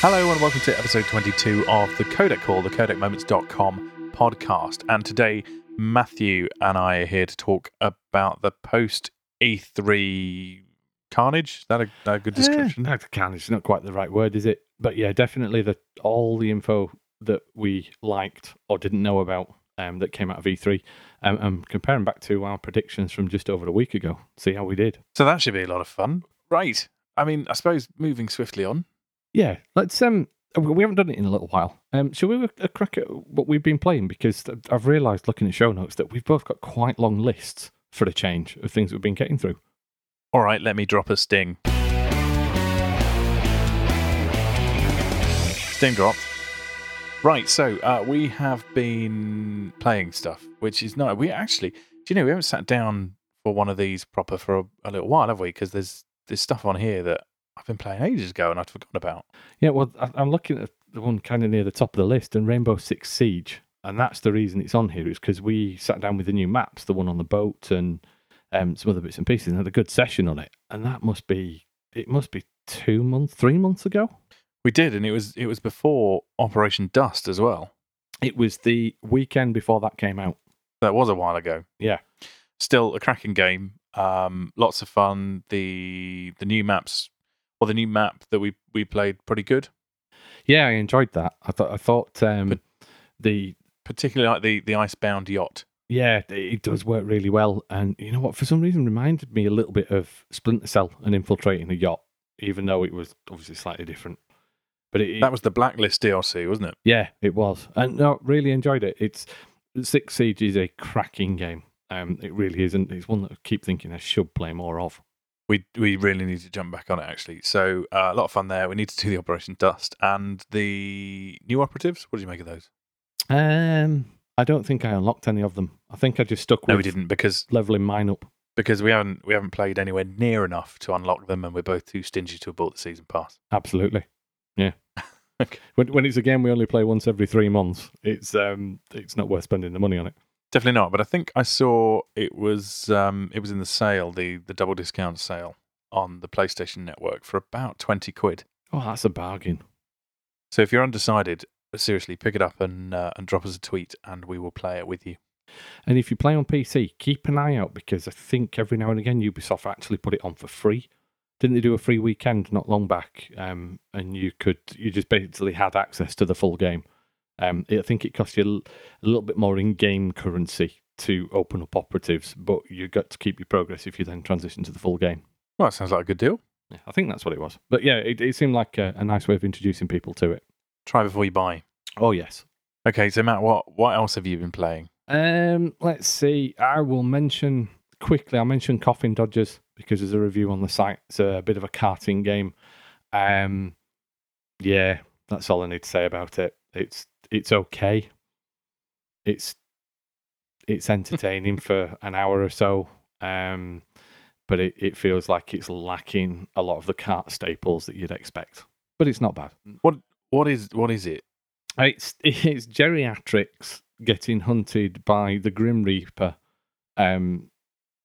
Hello and welcome to episode 22 of the Codec Call, the codecmoments.com podcast. And today, Matthew and I are here to talk about the post E3 carnage. Is that a, a good description? Eh, carnage is not quite the right word, is it? But yeah, definitely the all the info that we liked or didn't know about um, that came out of E3. Um, and comparing back to our predictions from just over a week ago, see how we did. So that should be a lot of fun. Right. I mean, I suppose moving swiftly on. Yeah, let's. Um, we haven't done it in a little while. Um, shall we have a crack at what we've been playing? Because I've realised looking at show notes that we've both got quite long lists for a change of things we've been getting through. All right, let me drop a sting. Sting dropped. Right, so uh, we have been playing stuff, which is not. We actually, do you know, we haven't sat down for one of these proper for a, a little while, have we? Because there's there's stuff on here that I've been playing ages ago and I'd forgotten about. Yeah, well, I- I'm looking at the one kind of near the top of the list, and Rainbow Six Siege, and that's the reason it's on here is because we sat down with the new maps, the one on the boat, and um, some other bits and pieces, and had a good session on it. And that must be it must be two months, three months ago. We did, and it was it was before Operation Dust as well. It was the weekend before that came out. That was a while ago. Yeah. Still a cracking game. Um, lots of fun. The the new maps or the new map that we we played pretty good. Yeah, I enjoyed that. I thought I thought um, But- the Particularly like the the icebound yacht. yeah it does work really well, and you know what? For some reason, reminded me a little bit of Splinter Cell and infiltrating a yacht, even though it was obviously slightly different. But it, That was the Blacklist DLC, wasn't it? Yeah, it was, and no, really enjoyed it. It's Six Siege is a cracking game. Um, it really is, and it's one that I keep thinking I should play more of. We we really need to jump back on it actually. So uh, a lot of fun there. We need to do the Operation Dust and the new operatives. What did you make of those? Um, I don't think I unlocked any of them. I think I just stuck with No, we didn't because leveling mine up. because we haven't we haven't played anywhere near enough to unlock them, and we're both too stingy to have bought the season pass. Absolutely, yeah. Okay. When when it's a game we only play once every three months, it's um it's not worth spending the money on it. Definitely not. But I think I saw it was um it was in the sale, the the double discount sale on the PlayStation Network for about twenty quid. Oh, that's a bargain. So if you're undecided, seriously, pick it up and uh, and drop us a tweet, and we will play it with you. And if you play on PC, keep an eye out because I think every now and again Ubisoft actually put it on for free. Didn't they do a free weekend not long back? Um, and you could you just basically had access to the full game. Um, I think it costs you a little bit more in-game currency to open up operatives, but you've got to keep your progress if you then transition to the full game. Well, that sounds like a good deal. Yeah, I think that's what it was. But yeah, it, it seemed like a, a nice way of introducing people to it. Try before you buy. Oh yes. Okay, so Matt, what what else have you been playing? Um, let's see. I will mention quickly. I'll mention Coffin Dodgers because there's a review on the site. It's a bit of a karting game. Um, yeah, that's all I need to say about it. It's it's okay. It's it's entertaining for an hour or so. Um, but it, it feels like it's lacking a lot of the cart staples that you'd expect. But it's not bad. What what is what is it? It's it's geriatrics getting hunted by the Grim Reaper, um,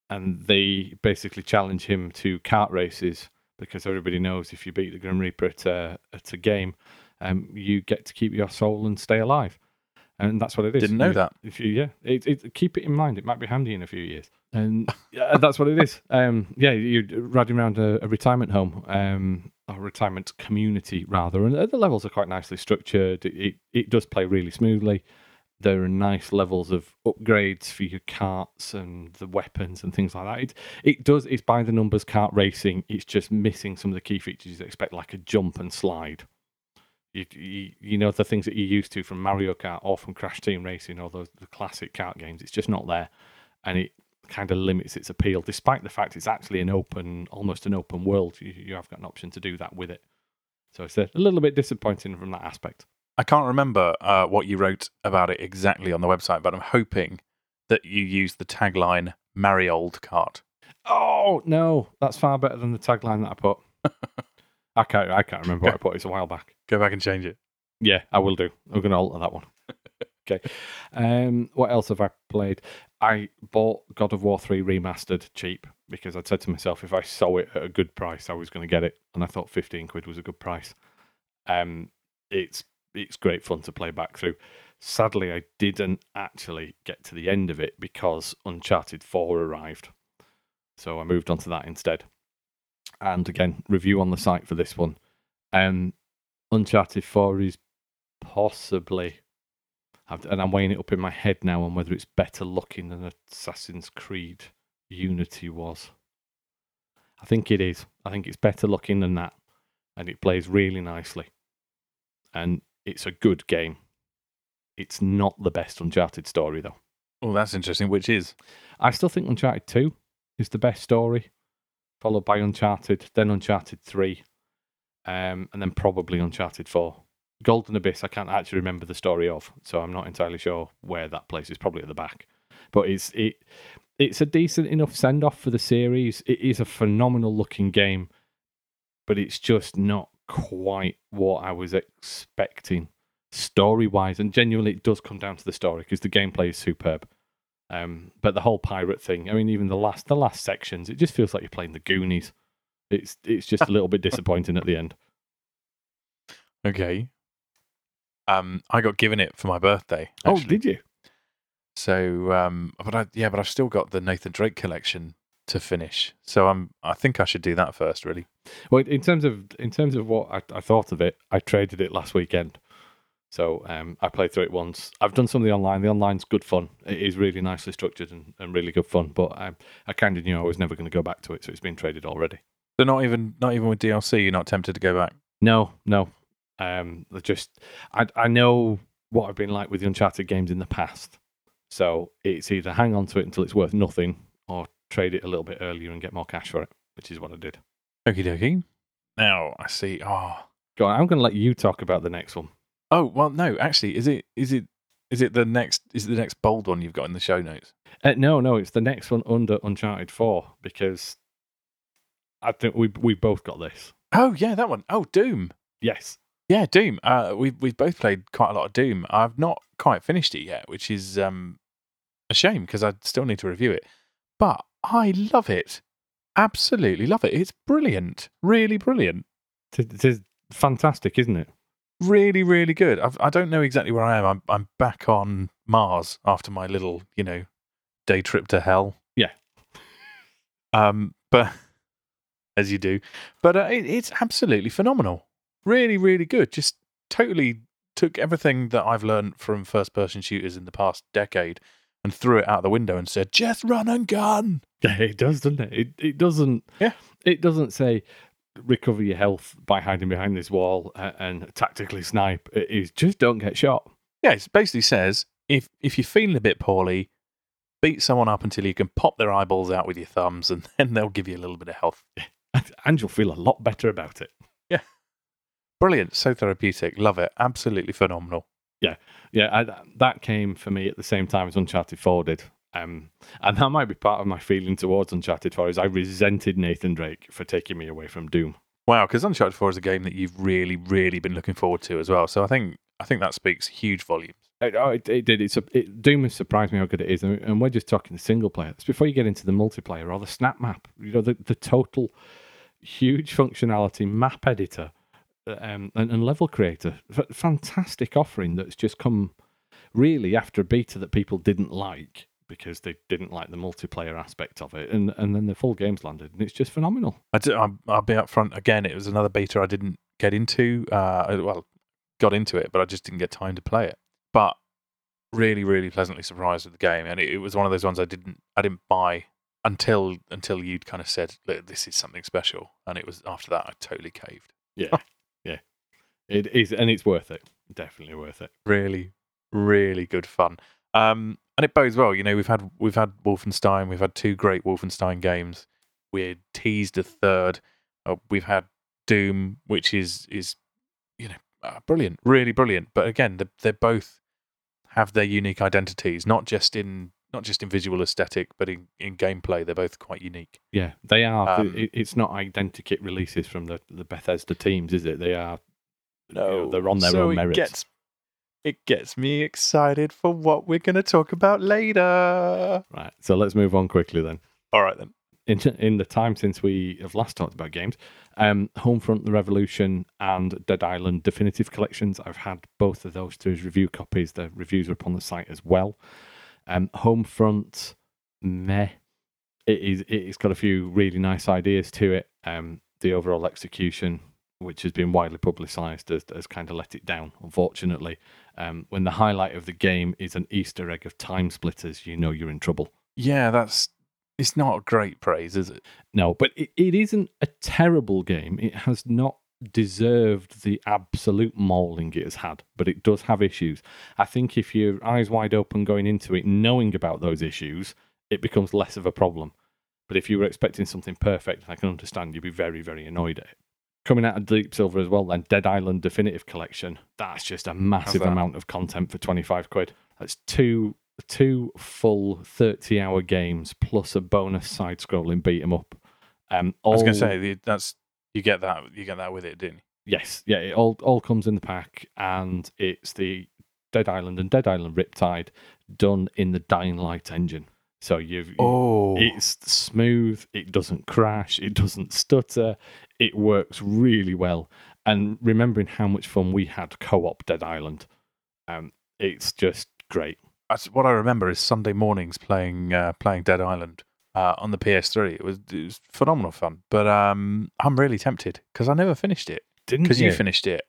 and they basically challenge him to cart races because everybody knows if you beat the Grim Reaper at a, at a game, um, you get to keep your soul and stay alive, and that's what it is. Didn't know You- that. If you yeah, it, it, keep it in mind. It might be handy in a few years, and yeah, that's what it is. Um, yeah, you're riding around a, a retirement home. Um, or retirement community rather, and the levels are quite nicely structured. It, it it does play really smoothly. There are nice levels of upgrades for your carts and the weapons and things like that. It it does. It's by the numbers kart racing. It's just missing some of the key features you expect, like a jump and slide. You, you, you know the things that you're used to from Mario Kart or from Crash Team Racing or those the classic kart games. It's just not there, and it kind of limits its appeal, despite the fact it's actually an open, almost an open world. You, you have got an option to do that with it. So it's a, a little bit disappointing from that aspect. I can't remember uh, what you wrote about it exactly on the website, but I'm hoping that you used the tagline "Marry old cart." Oh no, that's far better than the tagline that I put. I can't. I can't remember what I put. It's a while back. Go back and change it. Yeah, I will do. I'm going to alter that one. okay. Um, what else have I played? I bought God of War 3 remastered cheap because I'd said to myself if I saw it at a good price, I was going to get it. And I thought 15 quid was a good price. Um, it's it's great fun to play back through. Sadly, I didn't actually get to the end of it because Uncharted 4 arrived. So I moved on to that instead. And again, review on the site for this one. Um, Uncharted 4 is possibly, and I'm weighing it up in my head now on whether it's better looking than Assassin's Creed Unity was. I think it is. I think it's better looking than that. And it plays really nicely. And it's a good game. It's not the best Uncharted story, though. Oh, that's interesting. Which is? I still think Uncharted 2 is the best story, followed by Uncharted, then Uncharted 3, um, and then probably Uncharted 4. Golden Abyss, I can't actually remember the story of, so I'm not entirely sure where that place is. Probably at the back, but it's it it's a decent enough send off for the series. It is a phenomenal looking game, but it's just not quite what I was expecting story wise. And genuinely, it does come down to the story because the gameplay is superb. Um, but the whole pirate thing, I mean, even the last the last sections, it just feels like you're playing the Goonies. It's it's just a little bit disappointing at the end. Okay. Um, I got given it for my birthday. Oh, actually. Oh, did you? So, um, but I yeah, but I've still got the Nathan Drake collection to finish. So I'm I think I should do that first, really. Well, in terms of in terms of what I, I thought of it, I traded it last weekend. So um, I played through it once. I've done some of the online. The online's good fun. It is really nicely structured and, and really good fun. But I, I kind of knew I was never going to go back to it, so it's been traded already. So not even not even with DLC, you're not tempted to go back. No, no. Um, just I I know what I've been like with the Uncharted games in the past. So it's either hang on to it until it's worth nothing, or trade it a little bit earlier and get more cash for it, which is what I did. Okie dokie. Now I see. Oh, go on. I'm going to let you talk about the next one. Oh well, no. Actually, is it is it is it the next is it the next bold one you've got in the show notes? Uh, no, no. It's the next one under Uncharted Four because I think we we both got this. Oh yeah, that one. Oh Doom. Yes. Yeah, Doom. Uh, we we've both played quite a lot of Doom. I've not quite finished it yet, which is um a shame because I still need to review it. But I love it. Absolutely love it. It's brilliant. Really brilliant. It is fantastic, isn't it? Really, really good. I've, I do not know exactly where I am. I'm, I'm back on Mars after my little, you know, day trip to hell. Yeah. Um, but as you do, but uh, it, it's absolutely phenomenal. Really, really good. Just totally took everything that I've learned from first person shooters in the past decade and threw it out the window and said, "Just run and gun." Yeah, it does, doesn't it? It it doesn't. Yeah, it doesn't say recover your health by hiding behind this wall and, and tactically snipe. It is just don't get shot. Yeah, it basically says if if you're feeling a bit poorly, beat someone up until you can pop their eyeballs out with your thumbs, and then they'll give you a little bit of health. And you'll feel a lot better about it. Yeah, brilliant. So therapeutic. Love it. Absolutely phenomenal. Yeah, yeah. I, that came for me at the same time as Uncharted Four did. Um, and that might be part of my feeling towards Uncharted 4 is I resented Nathan Drake for taking me away from Doom. Wow, because Uncharted 4 is a game that you've really, really been looking forward to as well. So I think I think that speaks huge volumes. It, oh, it, it did. It's a, it, Doom has surprised me how good it is, and, and we're just talking the single player. It's before you get into the multiplayer or the snap map. You know, the, the total huge functionality map editor um, and, and level creator. F- fantastic offering that's just come really after a beta that people didn't like because they didn't like the multiplayer aspect of it, and and then the full game's landed, and it's just phenomenal. I do, I'll be upfront again. It was another beta I didn't get into. Uh, well, got into it, but I just didn't get time to play it. But really, really pleasantly surprised with the game, and it, it was one of those ones I didn't I didn't buy until until you'd kind of said this is something special, and it was after that I totally caved. Yeah, yeah, it is, and it's worth it. Definitely worth it. Really, really good fun. Um, and it bodes well. You know, we've had we've had Wolfenstein, we've had two great Wolfenstein games. We're teased a third. Uh, we've had Doom, which is is you know uh, brilliant, really brilliant. But again, they they both have their unique identities, not just in not just in visual aesthetic, but in, in gameplay. They're both quite unique. Yeah, they are. Um, it, it's not identikit releases from the, the Bethesda teams, is it? They are. No, you know, they're on their so own merits. It gets it gets me excited for what we're going to talk about later. Right. So let's move on quickly then. All right then. in in the time since we have last talked about games. Um, Homefront: The Revolution and Dead Island Definitive Collections. I've had both of those two as review copies. The reviews are up on the site as well. Um, Homefront, meh. It is. It's got a few really nice ideas to it. Um, the overall execution, which has been widely publicised, has, has kind of let it down. Unfortunately, um, when the highlight of the game is an Easter egg of TimeSplitters, you know you're in trouble. Yeah, that's it's not great praise, is it? No, but it, it isn't a terrible game. It has not deserved the absolute mauling it has had, but it does have issues. I think if you're eyes wide open going into it, knowing about those issues, it becomes less of a problem. But if you were expecting something perfect, I can understand you'd be very, very annoyed at it. Coming out of Deep Silver as well, then Dead Island Definitive Collection. That's just a massive amount of content for 25 quid. That's two two full 30 hour games plus a bonus side scrolling beat 'em up. Um, I was going to say that's you get that you get that with it, didn't you? Yes, yeah, it all all comes in the pack, and it's the Dead Island and Dead Island Riptide done in the Dying Light engine. So you've Oh, it's smooth, it doesn't crash, it doesn't stutter, it works really well. And remembering how much fun we had co-op Dead Island, um, it's just great. That's what I remember is Sunday mornings playing uh, playing Dead Island uh, on the PS3. It was it was phenomenal fun. But um, I'm really tempted because I never finished it. Didn't Because you finished it.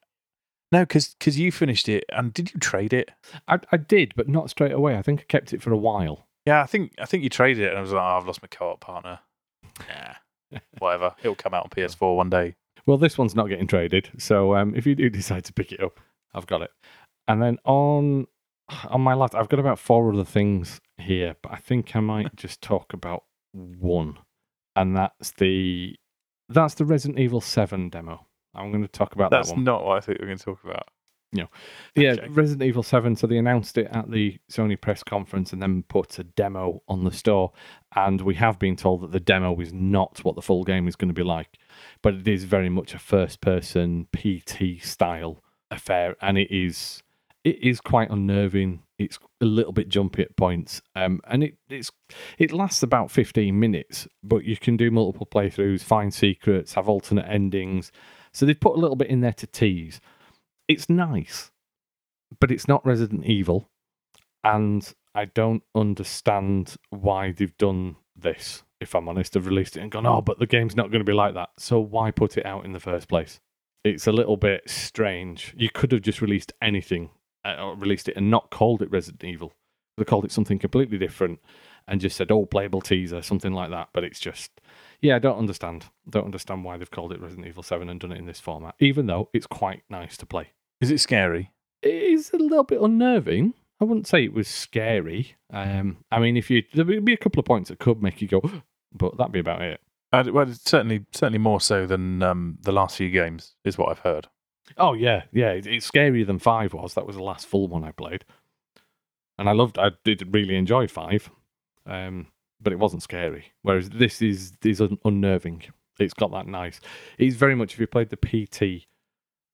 No, because you finished it, and did you trade it? I, I did, but not straight away. I think I kept it for a while. Yeah, I think I think you traded it, and I was like, oh, I've lost my co-op partner. Yeah, whatever. It'll come out on PS4 one day. Well, this one's not getting traded, so um, if you do decide to pick it up, I've got it. And then on on my last, I've got about four other things here, but I think I might just talk about one, and that's the that's the Resident Evil Seven demo. I'm going to talk about That's that one. not what I think we're going to talk about. Yeah, Okay. Resident Evil 7. So they announced it at the Sony press conference and then put a demo on the store. And we have been told that the demo is not what the full game is going to be like, but it is very much a first person PT style affair. And it is. It is quite unnerving. It's a little bit jumpy at points, um, and it it's it lasts about fifteen minutes. But you can do multiple playthroughs, find secrets, have alternate endings. So they've put a little bit in there to tease it's nice, but it's not Resident Evil, and I don't understand why they've done this. If I'm honest, they've released it and gone, oh, but the game's not going to be like that. So why put it out in the first place? It's a little bit strange. You could have just released anything, uh, released it and not called it Resident Evil. They called it something completely different and just said, oh, playable teaser, something like that. But it's just, yeah, I don't understand. Don't understand why they've called it Resident Evil 7 and done it in this format, even though it's quite nice to play Is it scary? it is a little bit unnerving. I wouldn't say it was scary. Um, I mean, if you there would be a couple of points that could make you go, but that'd be about it. Uh, well, it's certainly certainly more so than um, the last few games, is what I've heard. Oh yeah, yeah. it- It's scarier than five was. That was the last full one I played, and I loved. I did really enjoy five, um, but it wasn't scary. Whereas this is is un- unnerving. It's got that nice. It's very much if you played the PT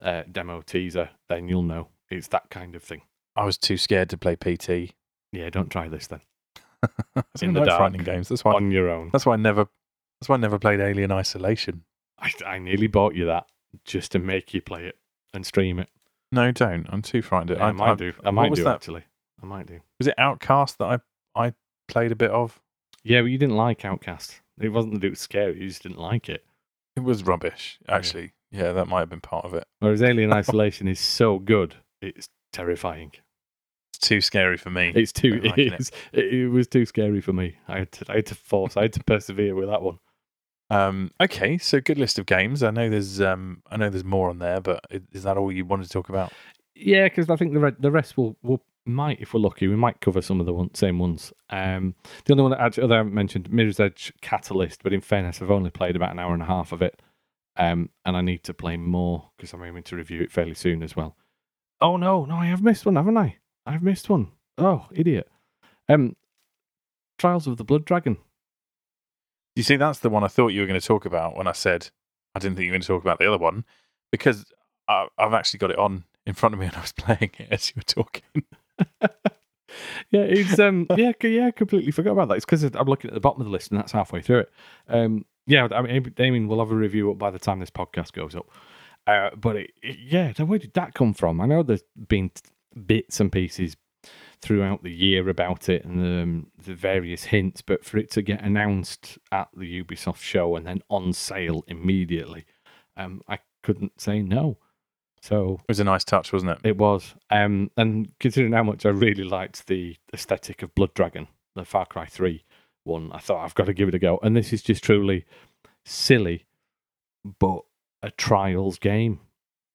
uh, demo teaser, then you'll know it's that kind of thing. I was too scared to play PT. Yeah, don't try this then In the like dark. frightening games. That's why. on your own. That's why I never. That's why I never played Alien Isolation. I, I nearly bought you that just to make you play it and stream it. No, don't. I'm too frightened. I, might do. I might was do that? actually. I might do. Was it Outcast that I I played a bit of? Yeah, but you didn't like Outcast. It wasn't that it was scary. You just didn't like it. It was rubbish, actually. Yeah, that might have been part of it. Whereas Alien Isolation is so good, it's terrifying. It's too scary for me. It's too. It, it, it was too scary for me. I had to. I had to force. I had to persevere with that one. Um, okay, so good list of games. I know there's um, I know there's more on there, but is that all you wanted to talk about? Yeah, because I think the re- the rest will will might, if we're lucky, we might cover some of the one, same ones. Um, the only one that actually, I haven't mentioned, Mirror's Edge Catalyst, but in fairness, I've only played about an hour and a half of it, um, and I need to play more because I'm aiming to review it fairly soon as well. Oh no, no, I have missed one, haven't I? I've missed one. Oh, idiot. Um, Trials of the Blood Dragon. You see, that's the one I thought you were going to talk about when I said I didn't think you were going to talk about the other one because I, I've actually got it on in front of me and I was playing it as you were talking. yeah, it's um, yeah, yeah, completely forgot about that. It's because I'm looking at the bottom of the list, and that's halfway through it. Um, yeah, I mean, Damien will have a review up by the time this podcast goes up. Uh, but it, it- yeah, where did that come from? I know there's been bits and pieces throughout the year about it and um, the various hints, but for it to get announced at the Ubisoft show and then on sale immediately, um, I couldn't say no. So It was a nice touch, wasn't it? it was. Um, and considering how much I really liked the aesthetic of Blood Dragon, the Far Cry 3 one, I thought I've got to give it a go. And this is just truly silly, but a trials game.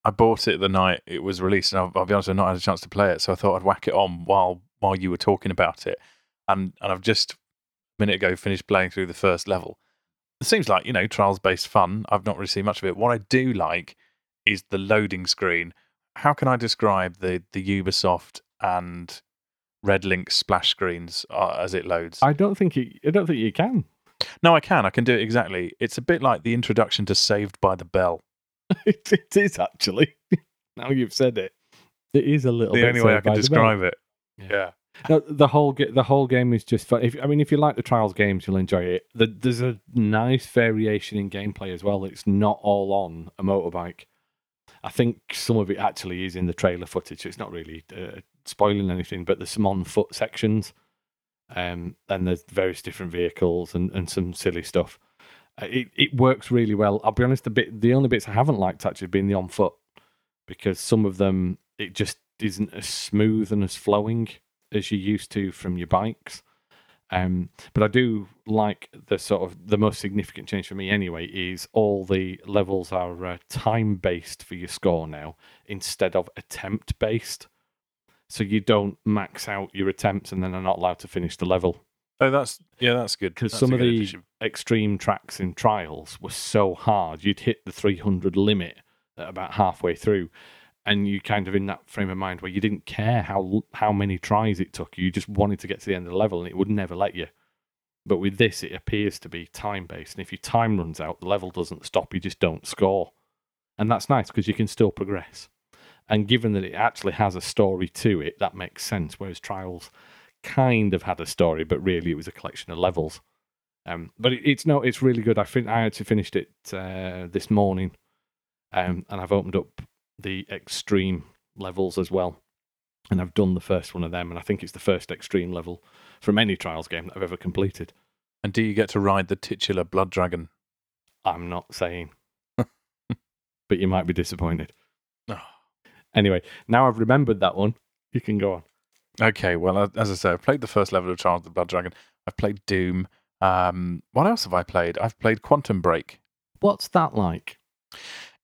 I bought it the night it was released, and I'll, I'll be honest, I've not had a chance to play it, so I thought I'd whack it on while while you were talking about it, and and I've just a minute ago finished playing through the first level. It seems like you know trials based fun. I've not really seen much of it. What I do like is the loading screen. How can I describe the the Ubisoft and RedLynx splash screens uh, as it loads? I don't think you, I don't think you can. no, I can. I can do it exactly. It's a bit like the introduction to Saved by the Bell. it, it is actually. now you've said it, it is a little. The bit only way I can describe it. Yeah. yeah. No, the whole ga- the whole game is just fun. If I mean, if you like the Trials games, you'll enjoy it. The, there's a nice variation in gameplay as well. It's not all on a motorbike. I think some of it actually is in the trailer footage. So it's not really uh, spoiling anything, but there's some on foot sections, um, and there's various different vehicles and, and some silly stuff. Uh, it it works really well. I'll be honest, the bit the only bits I haven't liked actually have been the on foot because some of them it just isn't as smooth and as flowing as you used to from your bikes. Um, but I do like the sort of the most significant change for me anyway is all the levels are uh, time based for your score now instead of attempt based. So you don't max out your attempts and then are not allowed to finish the level Oh, that's yeah, that's good. because some of the addition. extreme tracks in trials were so hard you'd hit the 300 limit at about halfway through and you kind of in that frame of mind where you didn't care how how many tries it took you just wanted to get to the end of the level and it would never let you but with this it appears to be time based and if your time runs out the level doesn't stop you just don't score and that's nice because you can still progress and given that it actually has a story to it that makes sense whereas trials kind of had a story but really it was a collection of levels um, but it, it's no, it's really good. I fin- I actually finished it uh, this morning, um, and I've opened up the extreme levels as well, and I've done the first one of them, and I think it's the first extreme level from any Trials game that I've ever completed. And do you get to ride the titular blood dragon? I'm not saying, but you might be disappointed. Oh. Anyway, now I've remembered that one. You can go on. Okay, well, as I said, I've played the first level of Trials the Blood Dragon. I've played Doom. Um, what else have I played? I've played Quantum Break. What's that like?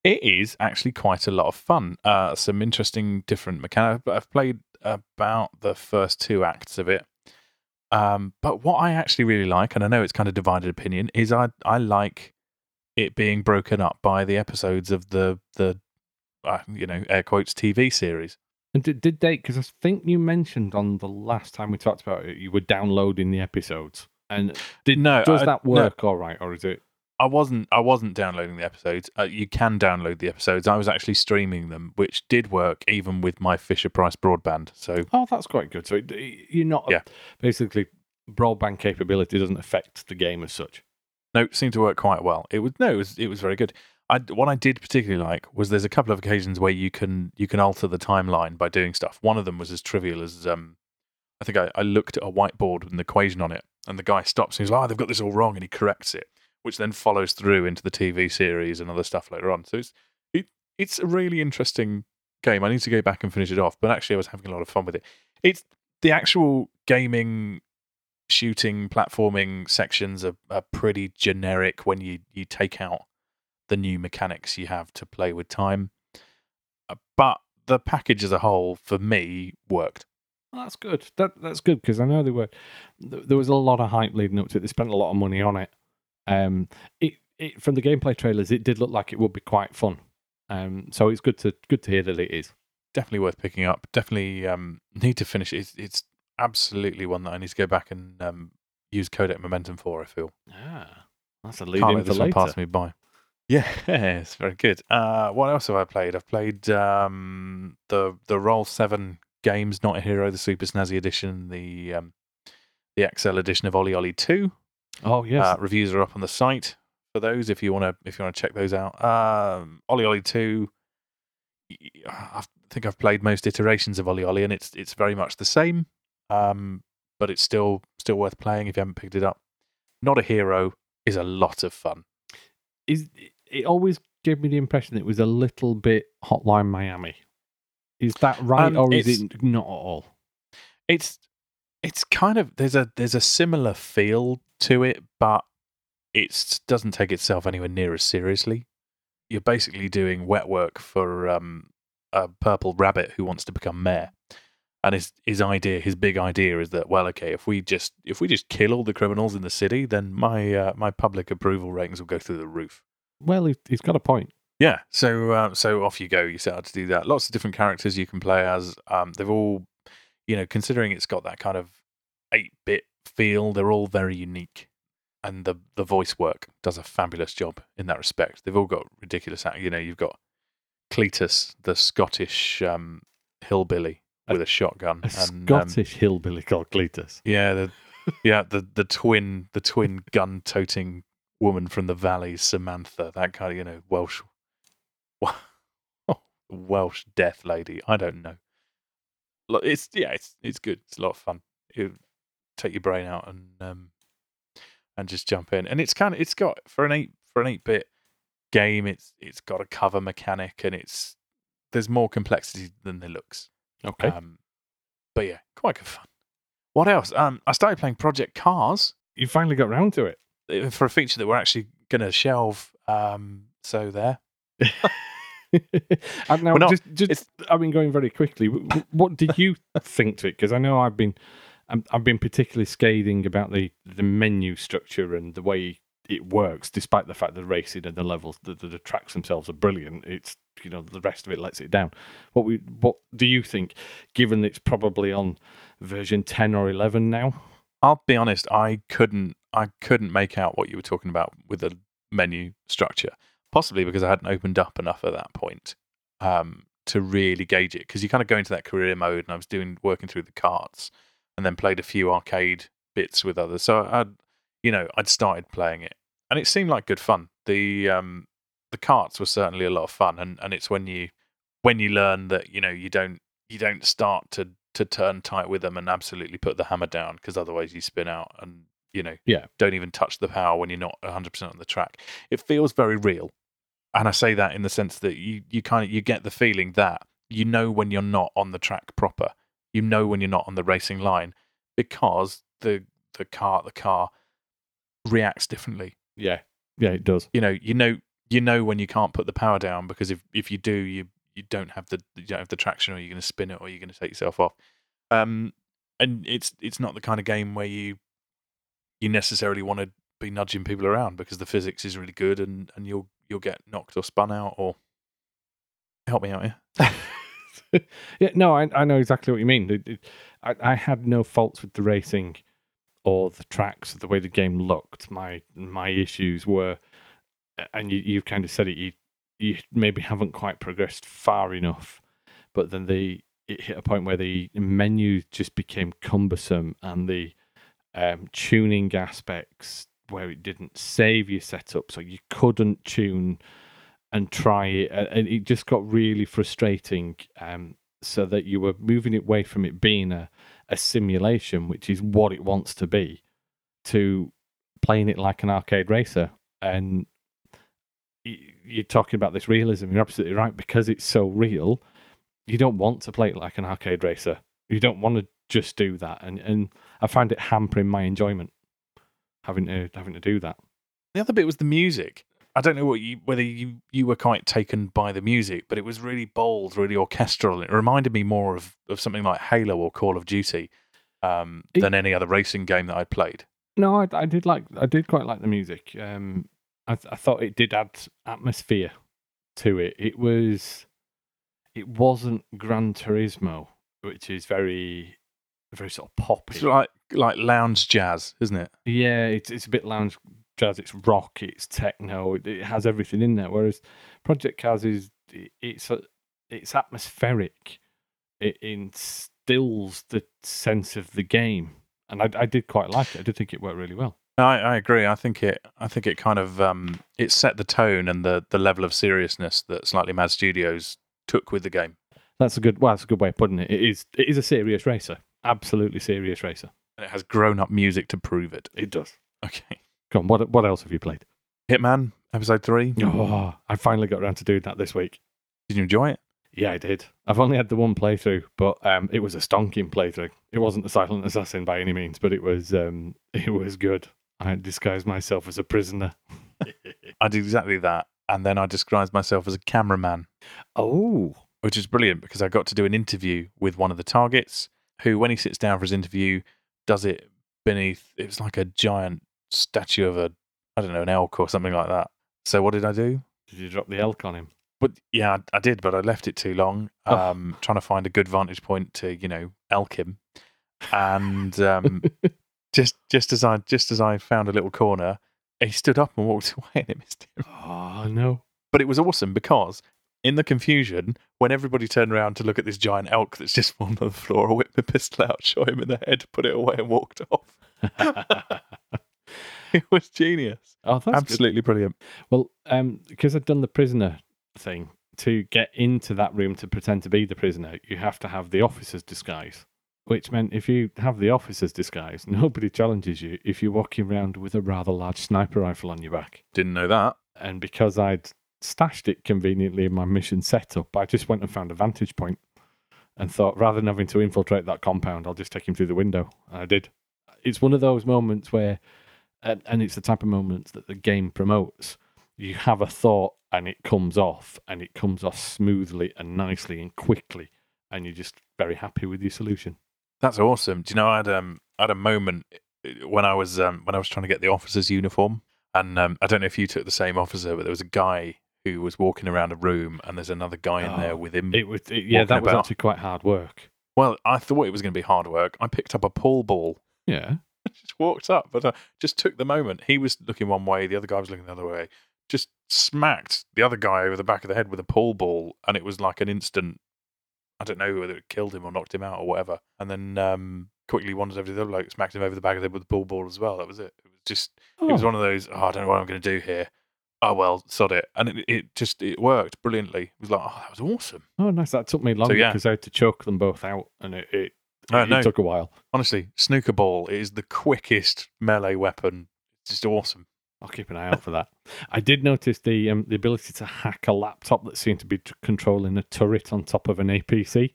It is actually quite a lot of fun. Uh, some interesting different mechanics. But I've played about the first two acts of it. Um, but what I actually really like, and I know it's kind of divided opinion, is I I like it being broken up by the episodes of the the uh, you know air quotes TV series. And did, did they? Because I think you mentioned on the last time we talked about it, you were downloading the episodes. And did No, does I- that no. work all right, or is it? I wasn't. I wasn't downloading the episodes. Uh, you can download the episodes. I was actually streaming them, which did work even with my Fisher Price broadband. So Oh, that's quite good. So it, you're not Yeah. basically broadband capability doesn't affect the game as such. no, it seemed to work quite well. It was no, it was it was very good. I, what I did particularly like was there's a couple of occasions where you can you can alter the timeline by doing stuff. One of them was as trivial as um, I think I, I looked at a whiteboard with an equation on it, and the guy stops and he's like, "Oh, they've got this all wrong," and he corrects it, which then follows through into the TV series and other stuff later on. So it's it, it's a really interesting game. I need to go back and finish it off, but actually, I was having a lot of fun with it. It's the actual gaming, shooting, platforming sections are, are pretty generic when you you take out the new mechanics you have to play with time. Uh, But the package as a whole, for me, worked. Well, that's good. That that's good because I know they were. th- There was a lot of hype leading up to it. They spent a lot of money on it. Um, it, it from the gameplay trailers, it did look like it would be quite fun. Um, so it's good to good to hear that it is. Definitely worth picking up. Definitely um, need to finish it. It's, it's absolutely one that I need to go back and um, use Codec Moments for. I feel. Ah, that's a lead Can't let this one pass me by. Yeah, it's very good. Uh, what else have I played? I've played um, the the Roll7 games, Not a Hero, the Super Snazzy edition, the um, the XL edition of OlliOlli Two. Oh yes, Uh, reviews are up on the site for those if you want to if you want to check those out. Um, OlliOlli Two. I think I've played most iterations of OlliOlli, and it's it's very much the same. Um, but it's still still worth playing if you haven't picked it up. Not a Hero is a lot of fun. is it always gave me the impression it was a little bit Hotline Miami. Is that right, Um, or is it not at all? it's it's kind of there's a there's a similar feel to it, but it doesn't take itself anywhere near as seriously. You're basically doing wet work for um, a purple rabbit who wants to become mayor, and his his idea, his big idea, is that well, okay, if we just if we just kill all the criminals in the city, then my uh, my public approval ratings will go through the roof. Well, he, he's got a point. Yeah, so uh, so off you go. You set out to do that. Lots of different characters you can play as. Um, they've all, you know, considering it's got that kind of eight bit feel, they're all very unique, and the the voice work does a fabulous job in that respect. They've all got ridiculous. You know, you've got Cletus, the Scottish um, hillbilly with a, shotgun, A and um, Scottish hillbilly called Cletus. yeah, the yeah the the twin the twin gun toting woman from the valley, Samantha, that kind of you know Welsh Welsh death lady. I don't know. It's yeah, it's it's good. It's a lot of fun. You take your brain out and um and just jump in. And it's kind of it's got for an eight for an eight bit game. It's it's got a cover mechanic and it's there's more complexity than there looks. Okay. Um, but yeah, quite good fun. What else? Um, I started playing Project Cars you finally got round to it. Uh, for a feature that we're actually going to shelve. Um, so there. and now, not- just, just I've been going very quickly. What did you think to it? Because I know I've been, I've been particularly scathing about the the menu structure and the way it works, despite the fact that the racing and the levels, the, the, the tracks themselves are brilliant. It's you know the rest of it lets it down. What we, what do you think? Given it's probably on version ten or eleven now. I'll be honest. I couldn't. I couldn't make out what you were talking about with the menu structure. Possibly because I hadn't opened up enough at that point um, to really gauge it. Because you kind of go into that career mode, and I was doing working through the carts, and then played a few arcade bits with others. So I'd, you know, I'd started playing it, and it seemed like good fun. The um, the carts were certainly a lot of fun, and, and it's when you when you learn that you know you don't you don't start to to turn tight with them and absolutely put the hammer down because otherwise you spin out and you know Yeah. don't even touch the power when you're not 100% on the track. It feels very real. And i say that in the sense that you you kind of you get the feeling that you know when you're not on the track proper. You know when you're not on the racing line because the the car the car reacts differently. Yeah, yeah, it does. you know you know you know when you can't put the power down because if if you do you you don't have the you don't have the traction or you're going to spin it or you're going to take yourself off um and it's it's not the kind of game where you you necessarily want to be nudging people around because the physics is really good and and you'll you'll get knocked or spun out or help me out here yeah, no, I, I know exactly what you mean. It- it- I, I had no faults with the racing or the tracks, or the way the game looked. My my issues were, and you you kind of said it. You you maybe haven't quite progressed far enough, but then the it hit a point where the menu just became cumbersome and the um, tuning aspects where it didn't save your setup, so you couldn't tune and try it, and it just got really frustrating. Um, so that you were moving it away from it being a, a simulation, which is what it wants to be, to playing it like an arcade racer. And you're talking about this realism. You're absolutely right because it's so real. You don't want to play it like an arcade racer. You don't want to just do that, and and I find it hampering my enjoyment having to having to do that. the other bit was the music i don't know what you whether you you were quite taken by the music but it was really bold really orchestral it reminded me more of of something like halo or call of duty um, It- than any other racing game that i'd played No, I, I did like I did quite like the music. Um, I I thought it did add atmosphere to it. It was it wasn't Gran Turismo, which is very very sort of poppy. It's like like lounge jazz, isn't it? Yeah, it's it's a bit lounge jazz. It's rock. It's techno. It, it has everything in there. Whereas Project Cars is it- it's a, it's atmospheric, it instills the sense of the game, and I, I did quite like it. I did think it worked really well. I, I agree. I think it. I think it kind of um, it set the tone and the the level of seriousness that Slightly Mad Studios took with the game. That's a good. Well, that's a good way of putting it. It is. It is a serious racer. Absolutely serious racer. And it has grown up music to prove it. It does. Okay. Come on. What What else have you played? Hitman episode three. Oh, I finally got around to doing that this week. Did you enjoy it? Yeah, I did. I've only had the one playthrough, but um, it was a stonking playthrough. It wasn't the Silent Assassin by any means, but it was um, it was good. I disguised myself as a prisoner. I did exactly that, and then I disguised myself as a cameraman, Oh, which is brilliant because I got to do an interview with one of the targets, who, when he sits down for his interview, does it beneath. It was like a giant statue of a, I don't know, an elk or something like that. So what did I do? did you drop the elk on him? But yeah, I, I did, but I left it too long. Oh. Um, trying to find a good vantage point to, you know, elk him, and um, just just as I just as I found a little corner, he stood up and walked away, and it missed him. Oh no! But it was awesome because in the confusion, when everybody turned around to look at this giant elk that's just fallen on the floor, I whipped my pistol out, shot him in the head, put it away, and walked off. It was genius, oh, that's good. absolutely brilliant. Well, um, because I'd done the prisoner thing to get into that room to pretend to be the prisoner, you have to have the officer's disguise. Which meant if you have the officer's disguise, nobody challenges you if you're walking around with a rather large sniper rifle on your back. Didn't know that. And because I'd stashed it conveniently in my mission setup, I just went and found a vantage point and thought rather than having to infiltrate that compound, I'll just take him through the window. And I did. It's one of those moments where, and, and it's the type of moments that the game promotes. You have a thought and it comes off, and it comes off smoothly and nicely and quickly, and you're just very happy with your solution. That's awesome. Do you know I had um I had a moment when I was um when I was trying to get the officer's uniform, and um, I don't know if you took the same officer, but there was a guy who was walking around a room, and there's another guy in there Oh, with him. It was, it, yeah, that was about. actually quite hard work. well, I thought it was going to be hard work. I picked up a pool ball, Yeah. just walked up, but I just took the moment. He was looking one way, the other guy was looking the other way. Just smacked the other guy over the back of the head with a pool ball, and it was like an instant. I don't know whether it killed him or knocked him out or whatever. And then um, quickly wandered over to the other bloke, smacked him over the back of the head with the pool ball as well. That was it. It was just it was Oh. one of those. Oh, I don't know what I'm going to do here. Oh well, sod it. And it, it just it worked brilliantly. It was like, oh, that was awesome. Oh, nice. That took me longer yeah. because I had to choke them both out, and it it, Oh, it no. took a while. Honestly, snooker ball is the quickest melee weapon. It's just awesome. I'll keep an eye out for that. I did notice the um, the ability to hack a laptop that seemed to be t- controlling a turret on top of an APC.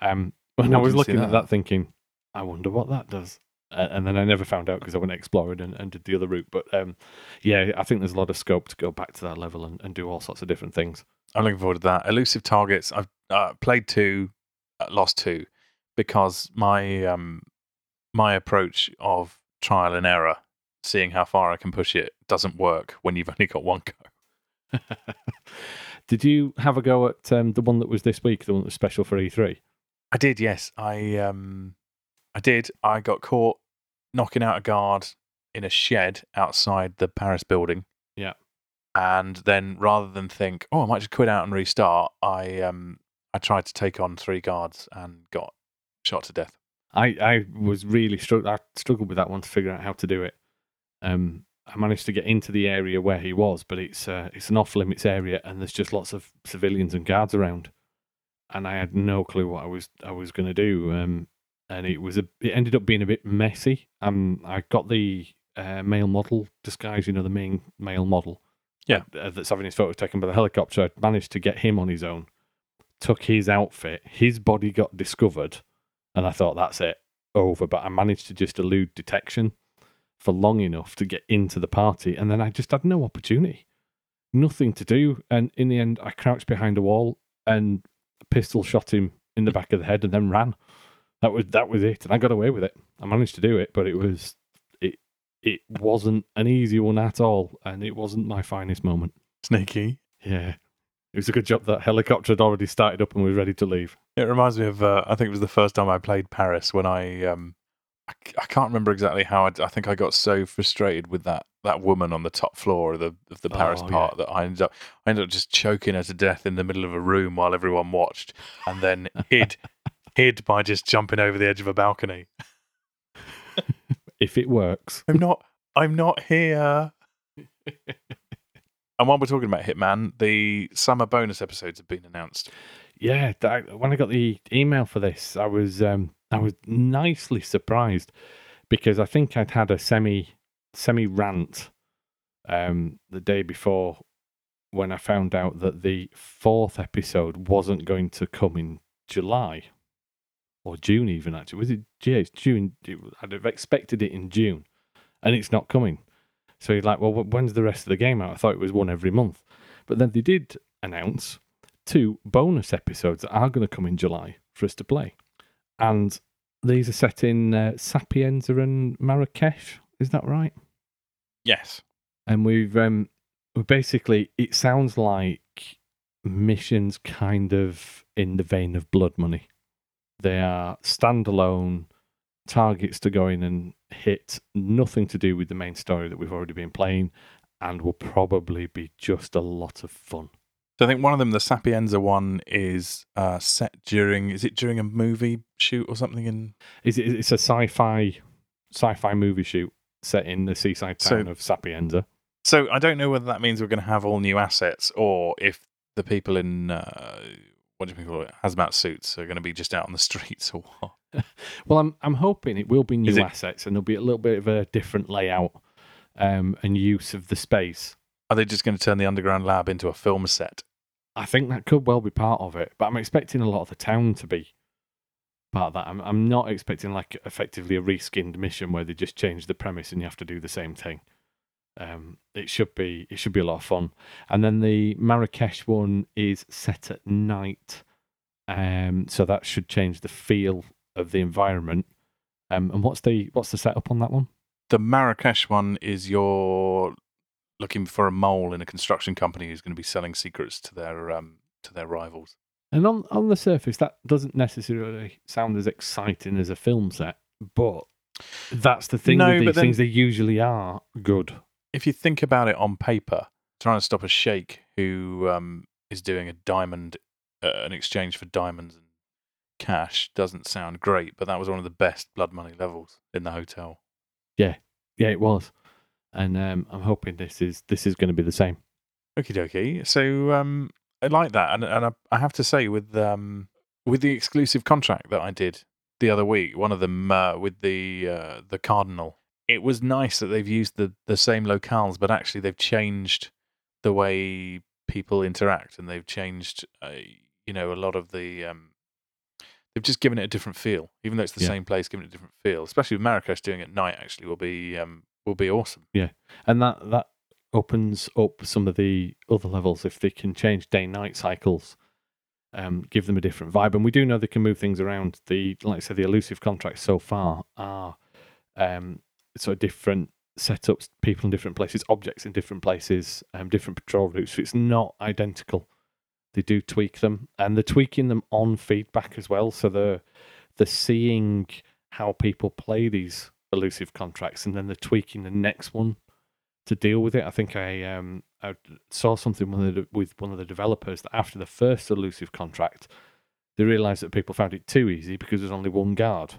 Um, when I I was looking at that. that, thinking, I wonder what that does. Uh, and then I never found out because I went exploring and, and did the other route. But um, yeah, I think there's a lot of scope to go back to that level and, and do all sorts of different things. I'm looking forward to that. Elusive targets. I've uh, played two, uh, lost two, because my um my approach of trial and error, seeing how far I can push it, doesn't work when you've only got one go. Did you have a go at um, the one that was this week, the one that was special for E E3? I did, yes. I um I did. I got caught knocking out a guard in a shed outside the Paris building. Yeah. And then rather than think, oh, I might just quit out and restart, I um I tried to take on three guards and got shot to death. I, I was really strugg- I struggled with that one to figure out how to do it. Um, I managed to get into the area where he was, but it's uh, it's an off limits area, and there's just lots of civilians and guards around, and I had no clue what I was I was going to do. Um, and it was a it ended up being a bit messy. Um, I got the uh, male model disguise, you know, the main male model. Yeah. uh, that's having his photo taken by the helicopter. I managed to get him on his own. Took his outfit. His body got discovered and I thought that's it over. But I managed to just elude detection for long enough to get into the party, and then I just had no opportunity, nothing to do. And in the end, I crouched behind a wall and a pistol shot him in the back of the head, and then ran. That was that was it, and I got away with it. I managed to do it, but it was it it wasn't an easy one at all, and it wasn't my finest moment. Sneaky. Yeah. It was a good job that helicopter had already started up and was ready to leave. It reminds me of uh, I think it was the first time I played Paris when I um I, c- I can't remember exactly how I, I think I got so frustrated with that that woman on the top floor of the of the Paris Oh, part that I ended up I ended up just choking her to death in the middle of a room while everyone watched and then hid hid by just jumping over the edge of a balcony. if it works. I'm not. I'm not here. and while we're talking about Hitman, the summer bonus episodes have been announced. Yeah, that, when I got the email for this, I was um, I was nicely surprised because I think I'd had a semi semi rant um, the day before when I found out that the fourth episode wasn't going to come in July or June, even actually. Was it? Yeah, it's June. I'd have expected it in June, and it's not coming. So he's like, well, when's the rest of the game out? I thought it was one every month. But then they did announce two bonus episodes that are going to come in July for us to play. And these are set in uh, Sapienza and Marrakesh. Is that right? Yes. And we've um, basically, it sounds like missions kind of in the vein of Blood Money. They are standalone targets to go in and hit, nothing to do with the main story that we've already been playing, and will probably be just a lot of fun. So I think one of them, the Sapienza one, is uh, set during. Is it during a movie shoot or something? In is it? It's a sci-fi, sci-fi movie shoot set in the seaside town so, of Sapienza. So I don't know whether that means we're going to have all new assets, or if the people in uh, what do you call it, hazmat suits are going to be just out on the streets or what. well, I'm I'm hoping it will be new assets and there'll be a little bit of a different layout um, and use of the space. Are they just going to turn the underground lab into a film set? I think that could well be part of it, but I'm expecting a lot of the town to be part of that. I'm I'm not expecting like effectively a reskinned mission where they just change the premise and you have to do the same thing. Um, it should be it should be a lot of fun. And then the Marrakesh one is set at night, um, so that should change the feel of the environment. Um, and what's the what's the setup on that one? The Marrakesh one is you're looking for a mole in a construction company who's going to be selling secrets to their um, to their rivals. And on on the surface, that doesn't necessarily sound as exciting as a film set, but that's the thing no, with these then, things; they usually are good. If you think about it on paper, trying to stop a sheikh who um, is doing a diamond, uh, an exchange for diamonds and cash doesn't sound great, but that was one of the best blood money levels in the hotel. Yeah, yeah, it was, and um, I'm hoping this is this is going to be the same. Okie dokie. So um, I like that, and and I, I have to say with um with the exclusive contract that I did the other week, one of them uh, with the uh, the cardinal, it was nice that they've used the the same locales, but actually they've changed the way people interact, and they've changed, uh, you know, a lot of the um, they've just given it a different feel, even though it's the yeah. same place, giving it a different feel. Especially with Marrakesh doing it at night, actually, will be um, will be awesome. Yeah, and that that opens up some of the other levels if they can change day night cycles, um, give them a different vibe. And we do know they can move things around. The like I said, the elusive contracts so far are um, sort of different setups, people in different places, objects in different places, um, different patrol routes. So it's not identical they do tweak them, and they're tweaking them on feedback as well. So they're they're seeing how people play these elusive contracts, and then they're tweaking the next one to deal with it. I think I um I saw something with one of the developers that after the first elusive contract, they realised that people found it too easy because there's only one guard.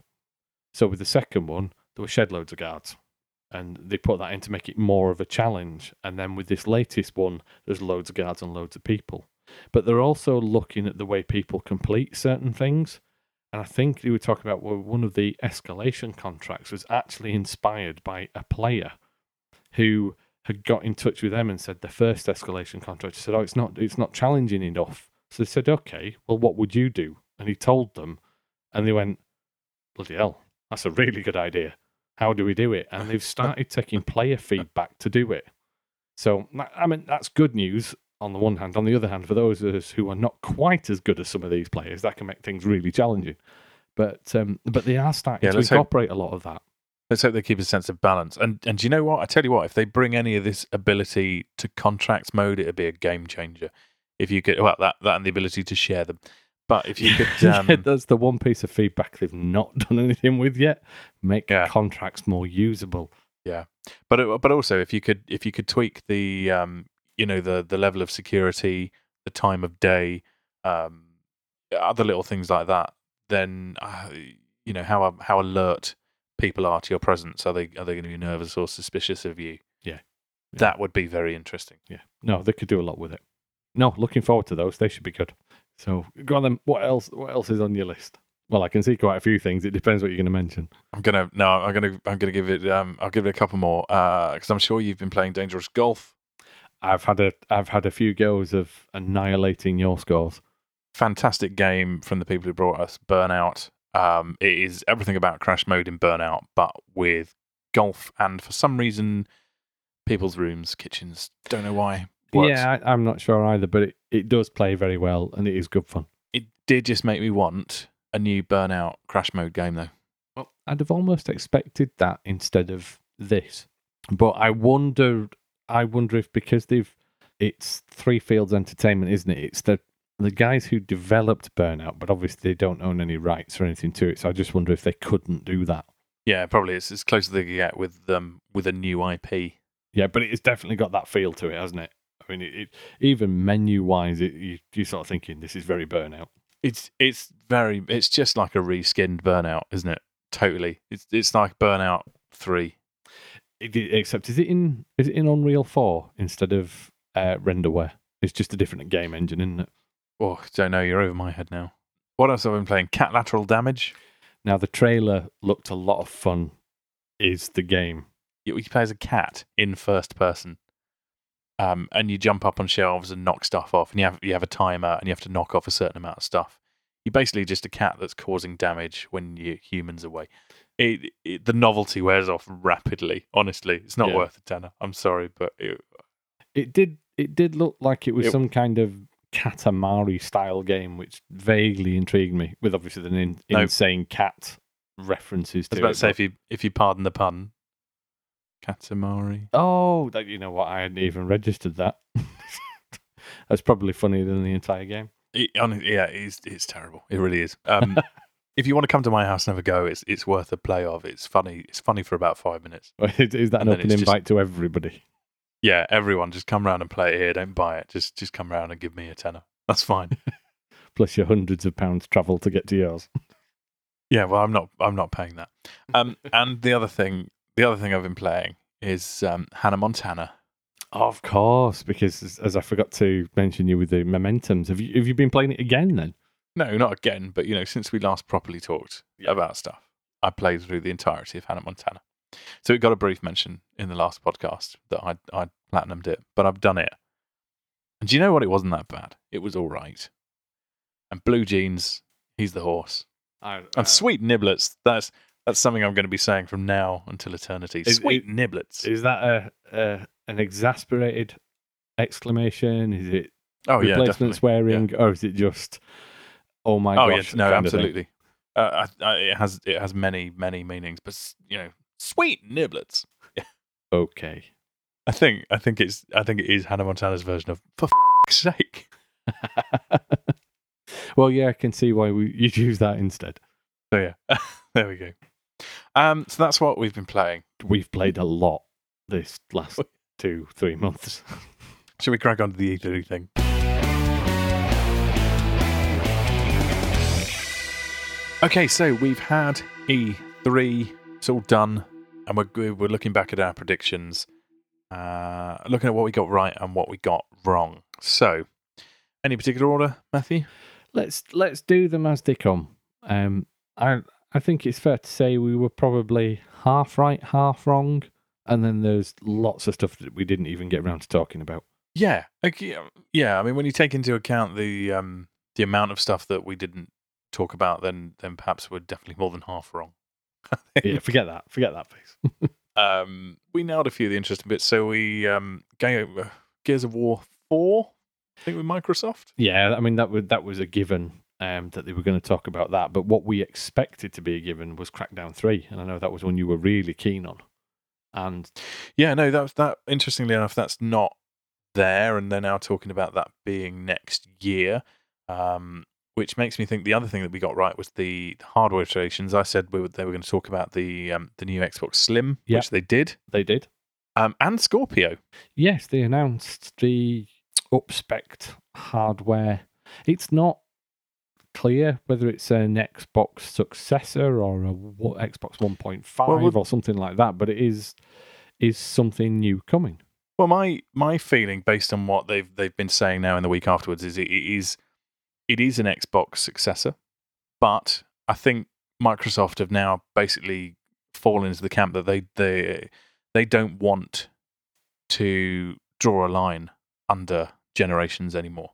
So with the second one, there were shed loads of guards. And they put that in to make it more of a challenge. And then with this latest one, there's loads of guards and loads of people but they're also looking at the way people complete certain things. And I think they were talking about well, one of the escalation contracts was actually inspired by a player who had got in touch with them and said the first escalation contract said, "Oh, it's not it's not challenging enough." So they said, "Okay, well, what would you do?" And he told them, and they went, "Bloody hell, that's a really good idea. How do we do it?" And they've started taking player feedback to do it. So I mean, that's good news on the one hand. On the other hand, for those of us who are not quite as good as some of these players, that can make things really challenging. But um, but they are starting yeah, to incorporate hope, a lot of that. Let's hope they keep a sense of balance. And and do you know what? I tell you what, if they bring any of this ability to contracts mode, it'd be a game changer. If you could, well, that that and the ability to share them. But if you could, um, yeah, that's the one piece of feedback they've not done anything with yet. Make yeah. contracts more usable. Yeah, but it, but also if you could if you could tweak the um, you know the the level of security, the time of day, um, other little things like that. then uh, you know how how alert people are to your presence. Are they are they going to be nervous or suspicious of you? Yeah. Yeah. that would be very interesting. Yeah. No, they could do a lot with it. No, looking forward to those. They should be good. So go on then. What else? What else is on your list? Well, I can see quite a few things. It depends what you're going to mention. I'm gonna no, I'm gonna I'm gonna give it um I'll give it a couple more Uh, because I'm sure you've been playing Dangerous Golf. I've had a I've had a few goes of annihilating your scores. Fantastic game from the people who brought us Burnout. Um, it is everything about Crash Mode in Burnout, but with golf and for some reason people's rooms, kitchens. Don't know why. Works. Yeah, I, I'm not sure either, but it, it does play very well and it is good fun. It did just make me want a new Burnout Crash Mode game though. Well, I'd have almost expected that instead of this, but I wonder. I wonder if because they've it's Three Fields Entertainment, isn't it? It's the the guys who developed Burnout, but obviously they don't own any rights or anything to it. So I just wonder if they couldn't do that. Yeah, probably it's as close as they can get with um with a new IP. Yeah, but it's definitely got that feel to it, hasn't it? I mean, it, it even menu wise, it, you you sort of thinking this is very Burnout. It's it's very it's just like a reskinned Burnout, isn't it? Totally. It's it's like Burnout Three. Except is it in is it in Unreal Four instead of uh, Renderware? It's just a different game engine, isn't it? Oh, don't know. You're over my head now. What else have I been playing? Catlateral Damage. Now the trailer looked a lot of fun. Is the game? You, you play as a cat in first person, um, and you jump up on shelves and knock stuff off, and you have you have a timer, and you have to knock off a certain amount of stuff. You're basically just a cat that's causing damage when your humans away. It, it, the novelty wears off rapidly. Honestly, it's not Yeah. worth a tenner. I'm sorry, but it, It did. It did look like it was It- some kind of Katamari style game, which vaguely intrigued me. With obviously the in, No. insane cat references I was about it. to say if you if you pardon the pun, Katamari. oh, that you know what? I hadn't even registered that. That's probably funnier than the entire game. It, yeah, it's it's terrible. It really is. Um, if you want to come to my house and have a go, it's it's worth a play of. It's funny. It's funny for about five minutes. Is, that an open it's just- invite to everybody? Yeah, everyone just come round and play it here. Don't buy it. Just just come round and give me a tenner. That's fine. Plus your hundreds of pounds travel to get to yours. yeah, well, I'm not I'm not paying that. Um, and the other thing, the other thing I've been playing is um, Hannah Montana. Of course, because as, as I forgot to mention you with the momentums, have you have you been playing it again then? No, not again, but you know, since we last properly talked Yeah. about stuff, I played through the entirety of Hannah Montana. So it got a brief mention in the last podcast that I'd, I'd platinumed it, but I've done it. And do you know what? It wasn't that bad. It was all right. And Blue Jeans, he's the horse. I, And uh, sweet niblets, that's that's something I'm going to be saying from now until eternity. Is- sweet niblets. Is that a, a an exasperated exclamation? Is it oh yeah, replacement definitely. swearing, or is it just oh my Oh gosh? yeah, no, kind of thing? absolutely. Uh, I, I, it has it has many many meanings, but you know, sweet niblets. Okay. I think I think it's I think it is Hannah Montana's version of for f- sake. well, yeah, I can see why we, you'd use that instead. So yeah, there we go. Um, so that's what we've been playing. We've played a lot this last two, three months. Should we crack on to the E3 thing? Okay, so we've had E3. It's all done, and we're we're looking back at our predictions, uh, looking at what we got right and what we got wrong. So, any particular order, Matthew? let's let's do them as they come. Um, I I think it's fair to say we were probably half right, half wrong, and then there's lots of stuff that we didn't even get around to talking about. Yeah, yeah, yeah. I mean, when you take into account the um, the amount of stuff that we didn't talk about, then then perhaps we're definitely more than half wrong. yeah, forget that. Forget that, please. um, we nailed a few of the interesting bits. So we um, uh, Gears of War four, I think with Microsoft. Yeah, I mean that was that was a given um, that they were going to talk about that. But what we expected to be a given was Crackdown Three, and I know that was one you were really keen on. And Yeah, no, that that. Interestingly enough, that's not there, and they're now talking about that being next year. Um, which makes me think the other thing that we got right was the hardware iterations. I said we were, they were going to talk about the um, the new Xbox Slim, Yeah. which they did, they did. um, and Scorpio. Yes, they announced the upspec hardware. It's not clear whether it's an Xbox successor or a what, Xbox 1.5 Well, or something like that. But it is is something new coming. Well, my my feeling, based on what they've they've been saying now in the week afterwards, is it, it is it is an Xbox successor, but I think Microsoft have now basically fallen into the camp that they they they don't want to draw a line under generations anymore.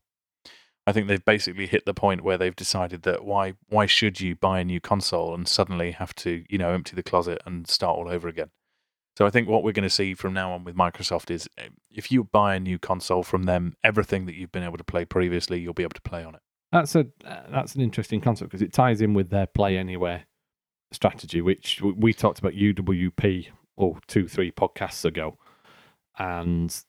I think they've basically hit the point where they've decided that why why should you buy a new console and suddenly have to you know empty the closet and start all over again. So I think what we're going to see from now on with Microsoft is eh, if you buy a new console from them, everything that you've been able to play previously, you'll be able to play on it. That's a uh, that's an interesting concept because it ties in with their play anywhere strategy, which we talked about UWP or two three podcasts ago, and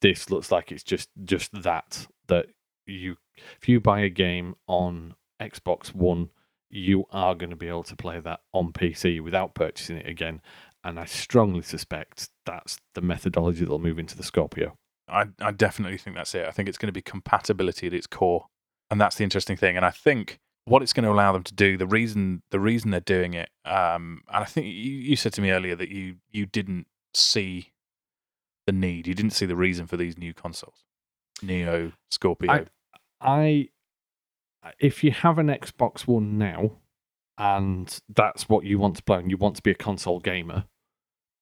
this looks like it's just just that that you if you buy a game on Xbox One, you are going to be able to play that on PC without purchasing it again. And I strongly suspect that's the methodology that'll move into the Scorpio. I, I definitely think that's it. I think it's going to be compatibility at its core, and that's the interesting thing. And I think what it's going to allow them to do, the reason the reason they're doing it, um, and I think you, you said to me earlier that you you didn't see the need, you didn't see the reason for these new consoles, Neo, Scorpio. I if you have an Xbox One now and that's what you want to play and you want to be a console gamer,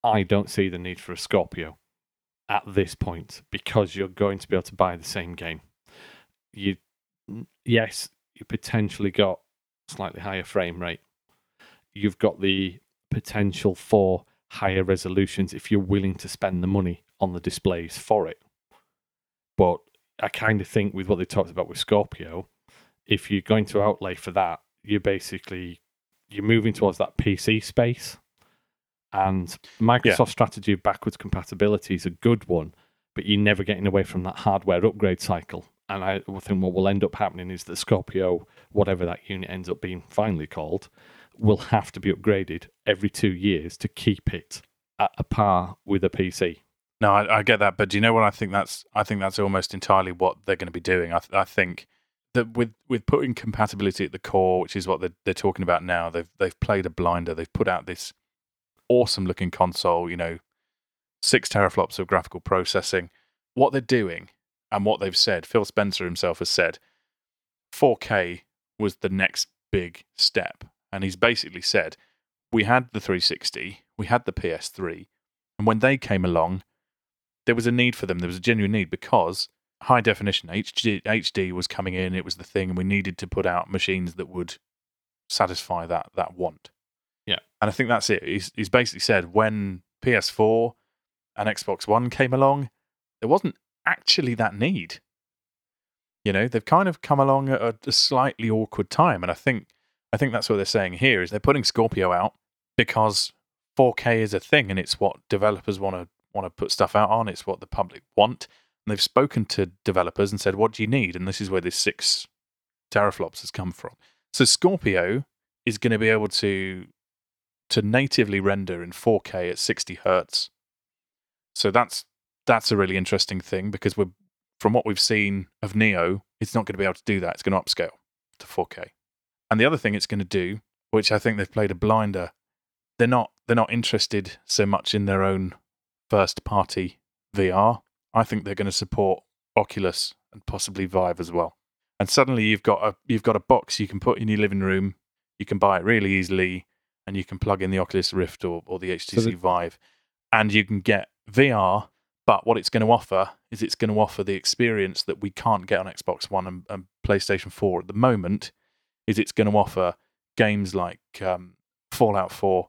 I don't see the need for a Scorpio at this point because you're going to be able to buy the same game. You yes, you potentially got slightly higher frame rate. You've got the potential for higher resolutions if you're willing to spend the money on the displays for it. But I kind of think with what they talked about with Scorpio, if you're going to outlay for that, you're basically you're moving towards that PC space. And Microsoft's strategy of backwards compatibility is a good one, but you're never getting away from that hardware upgrade cycle. And I think what will end up happening is that Scorpio, whatever that unit ends up being finally called, will have to be upgraded every two years to keep it at a par with a PC. No, I, I get that, but do you know what I think? That's I think that's almost entirely what they're going to be doing. I, I think that with with putting compatibility at the core, which is what they're, they're talking about now, they've they've played a blinder. They've put out this awesome looking console, you know, six teraflops of graphical processing. What they're doing and what they've said, Phil Spencer himself has said, 4K was the next big step, and he's basically said we had the 360, we had the PS3, and when they came along there was a need for them. There was a genuine need because high definition HD, HD was coming in. It was the thing, and we needed to put out machines that would satisfy that that want. Yeah, and I think that's it. He's, he's basically said when PS4 and Xbox One came along, there wasn't actually that need. You know, they've kind of come along at a, a slightly awkward time, and I think I think that's what they're saying here is they're putting Scorpio out because 4K is a thing, and it's what developers want to want to put stuff out on. It's what the public want. And they've spoken to developers and said, "What do you need?" And this is where this six teraflops has come from. So Scorpio is going to be able to to natively render in 4K at 60 hertz. So that's that's a really interesting thing because we're from what we've seen of Neo, it's not going to be able to do that. It's going to upscale to 4K. And the other thing it's going to do, which I think they've played a blinder, they're not they're not interested so much in their own first party VR. I think they're going to support Oculus and possibly Vive as well. And suddenly you've got a you've got a box you can put in your living room. You can buy it really easily, and you can plug in the Oculus Rift or, or the HTC the- Vive, and you can get VR. But what it's going to offer is it's going to offer the experience that we can't get on Xbox One and, and PlayStation Four at the moment. Is it's going to offer games like um, Fallout Four.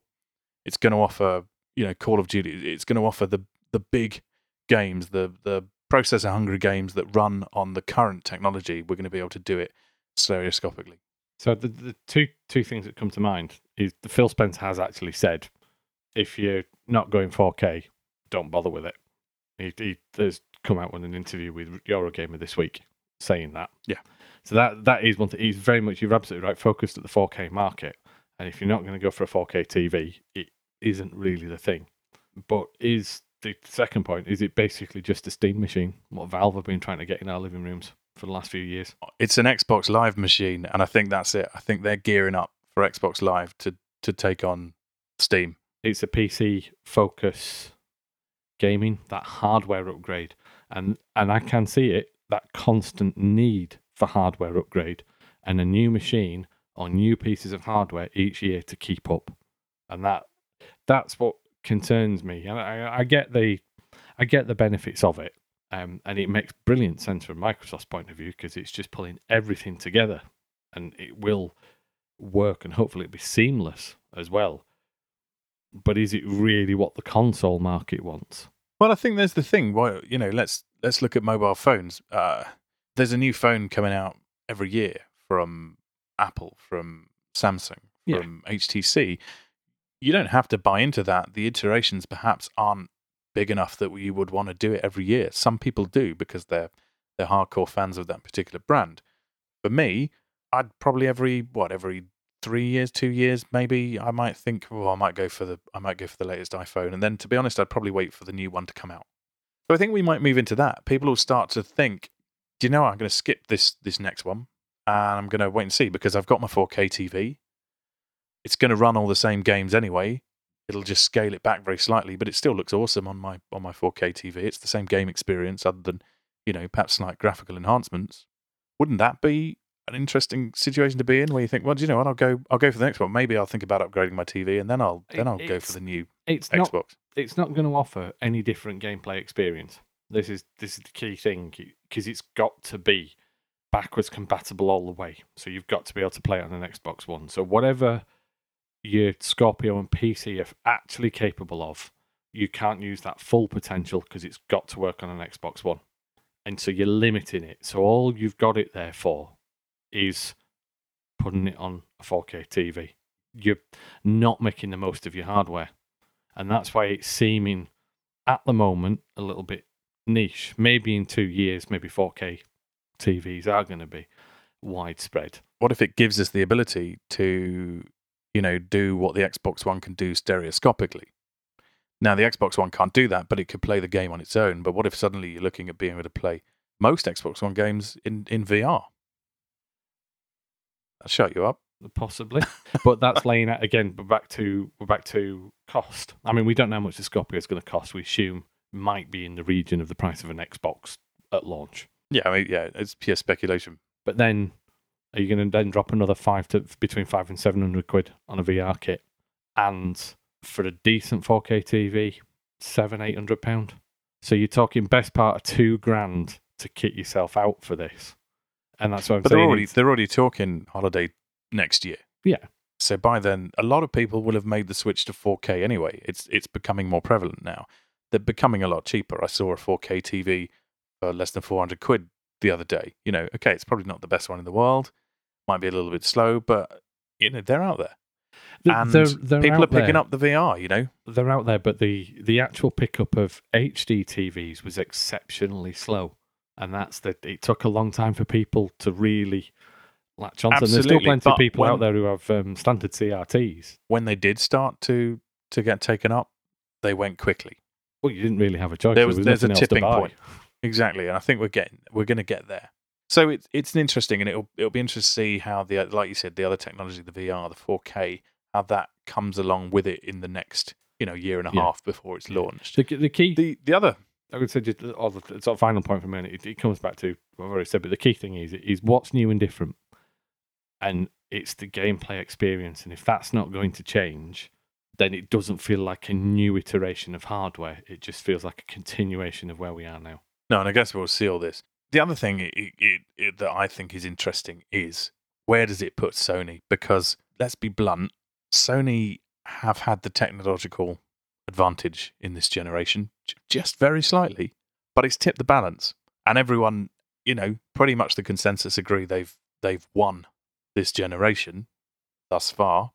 It's going to offer you know Call of Duty. It's going to offer the the big games, the the processor hungry games that run on the current technology. We're going to be able to do it stereoscopically. So the, the two two things that come to mind is Phil Spencer has actually said, if you're not going 4K, don't bother with it. He, he has come out with an interview with Eurogamer this week saying that. Yeah. So that that is one thing. He's very much you're absolutely right, focused at the 4K market. And if you're not going to go for a 4K TV, it isn't really the thing. But is the second point is it basically just a Steam machine? What Valve have been trying to get in our living rooms for the last few years. It's an Xbox Live machine, and I think that's it. I think they're gearing up for Xbox Live to to take on Steam. It's a PC focus gaming, that hardware upgrade, and and I can see it that constant need for hardware upgrade and a new machine or new pieces of hardware each year to keep up, and that that's what concerns me. And I, I get the I get the benefits of it, um, and it makes brilliant sense from Microsoft's point of view because it's just pulling everything together, and it will work and hopefully it'll be seamless as well. But is it really what the console market wants? Well, I think there's the thing. Well, you know, let's let's look at mobile phones. Uh, there's a new phone coming out every year from Apple, from Samsung, Yeah. from HTC. You don't have to buy into that. The iterations perhaps aren't big enough that you would want to do it every year. Some people do because they're they're hardcore fans of that particular brand. For me, I'd probably every what every three years, two years, maybe I might think, oh, I might go for the I might go for the latest iPhone, and then to be honest, I'd probably wait for the new one to come out. So I think we might move into that. People will start to think, do you know what? I'm going to skip this this next one, and I'm going to wait and see because I've got my 4K TV. It's going to run all the same games anyway. It'll just scale it back very slightly, but it still looks awesome on my on my 4K TV. It's the same game experience, other than you know perhaps slight graphical enhancements. Wouldn't that be an interesting situation to be in, where you think, well, do you know what? I'll go I'll go for the next one. Maybe I'll think about upgrading my TV, and then I'll then I'll go for the new It's not Xbox. it's not going to offer any different gameplay experience. This is this is the key thing because it's got to be backwards compatible all the way. So you've got to be able to play it on an Xbox One. So whatever your Scorpio and PC are actually capable of, you can't use that full potential because it's got to work on an Xbox One. And so you're limiting it. So all you've got it there for is putting it on a 4K TV. You're not making the most of your hardware. And that's why it's seeming at the moment a little bit niche. Maybe in two years, maybe 4K TVs are going to be widespread. What if it gives us the ability to, you know, do what the Xbox One can do stereoscopically? Now, the Xbox One can't do that, but it could play the game on its own. But what if suddenly you're looking at being able to play most Xbox One games in, in VR? I'll shut you up. Possibly, but that's laying out again. But back to we're back to cost. I mean, we don't know how much the Scorpio is going to cost. We assume might be in the region of the price of an Xbox at launch. Yeah, I mean, yeah, it's pure speculation. But then, are you going to then drop another five to between five and seven hundred quid on a VR kit, and for a decent 4K TV, seven eight hundred pound? So you're talking best part of two grand to kit yourself out for this, and that's what I'm But they're already they're already talking holiday next year. Yeah. So by then, a lot of people will have made the switch to 4K anyway. It's it's becoming more prevalent now. They're becoming a lot cheaper. I saw a 4K TV for less than 400 quid the other day. You know, okay, it's probably not the best one in the world. Might be a little bit slow, but you know they're out there, and they're- they're people are picking there. up the VR. You know, they're out there, but the the actual pickup of HD TVs was exceptionally slow, and that's that. It took a long time for people to really latch onto. them. There's still plenty of people when- out there who have um, standard CRTs. when they did start to to get taken up, they went quickly. Well, you didn't really have a choice. There was- there's a nothing else to tipping point. Exactly, and I think we're getting we're going to get there. So it's it's interesting, and it'll it'll be interesting to see how the like you said the other technology, the VR, the 4K, how that comes along with it in the next you know year and a Yeah. half before it's launched. The, the key, The the other I would say, just or the sort of final point for me, it, it comes back to what I've already said, but the key thing is is what's new and different, and it's the gameplay experience, and if that's not going to change, then it doesn't feel like a new iteration of hardware. It just feels like a continuation of where we are now. no, and I guess we'll see all this. The other thing it, it, that I think is interesting is where does it put Sony? Because let's be blunt, Sony have had the technological advantage in this generation, just very slightly, but it's tipped the balance, and everyone, you know, pretty much the consensus agree they've they've won this generation thus far.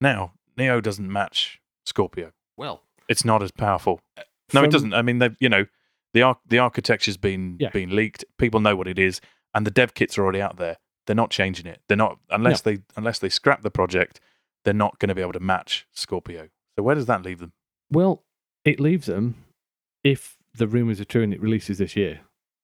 Now, Neo doesn't match Scorpio. Well, It's not as powerful. Uh, no, it doesn't. I mean, they've you know, the arch- the architecture's been Yeah. been leaked. People know what it is, and the dev kits are already out there. They're not changing it. They're not unless they unless they scrap the project. They're not going to be able to match Scorpio. So where does that leave them? Well, it leaves them, if the rumors are true and it releases this year,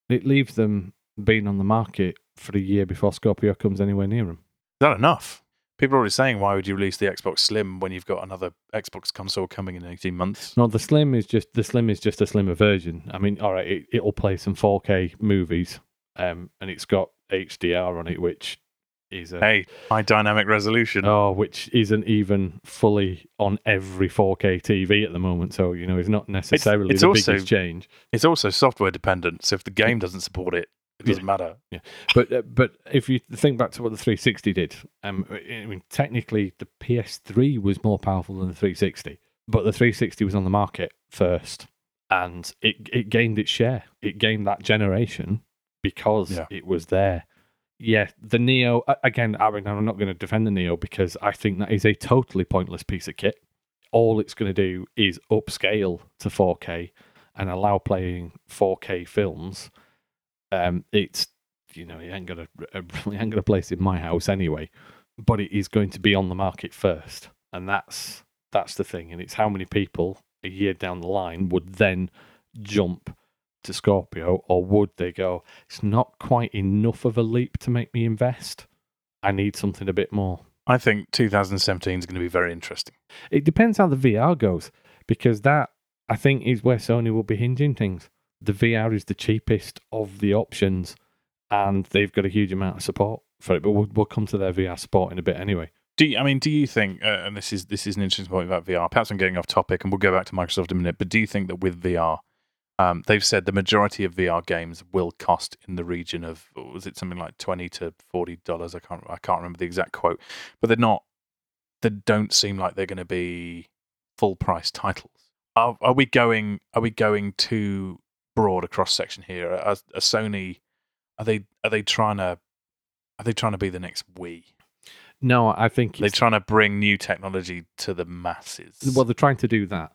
it leaves them being on the market for a year before Scorpio comes anywhere near them. Is that enough? People are already saying, why would you release the Xbox Slim when you've got another Xbox console coming in 18 months? No, the Slim is just the Slim is just a slimmer version. I mean, all right, it, it'll play some 4K movies, um, and it's got HDR on it, which is a Hey, high dynamic resolution. oh, which isn't even fully on every 4K TV at the moment. So you know, it's not necessarily it's the also- biggest change. It's also software dependent, so if the game doesn't support it, it doesn't matter. Yeah, But uh, but if you think back to what the 360 did, um, I mean, technically the PS3 was more powerful than the 360, but the 360 was on the market first, and it it gained its share. It gained that generation because Yeah. it was there. Yeah, the Neo again. I mean, I'm not going to defend the Neo because I think that is a totally pointless piece of kit. All it's going to do is upscale to 4K and allow playing 4K films. Um, it's you know, it ain't got a, a it ain't got a place in my house anyway. But it is going to be on the market first, and that's that's the thing. And it's how many people a year down the line would then jump to Scorpio, or would they go? It's not quite enough of a leap to make me invest. I need something a bit more. I think 2017 is going to be very interesting. It depends how the VR goes, because that I think is where Sony will be hinging things. The VR is the cheapest of the options, and they've got a huge amount of support for it. But we'll, we'll come to their VR support in a bit anyway. Do you, I mean? Do you think? Uh, and this is this is an interesting point about VR. Perhaps I'm getting off topic, and we'll go back to Microsoft in a minute. But do you think that with VR, um, they've said the majority of VR games will cost in the region of was it something like twenty to forty dollars? I can't I can't remember the exact quote, but they're not. They don't seem like they're going to be full price titles. Are, are we going? Are we going too broad across section here? Are, are Sony? Are they? Are they trying to? Are they trying to be the next Wii? No, I think They're trying to bring new technology to the masses. well, they're trying to do that.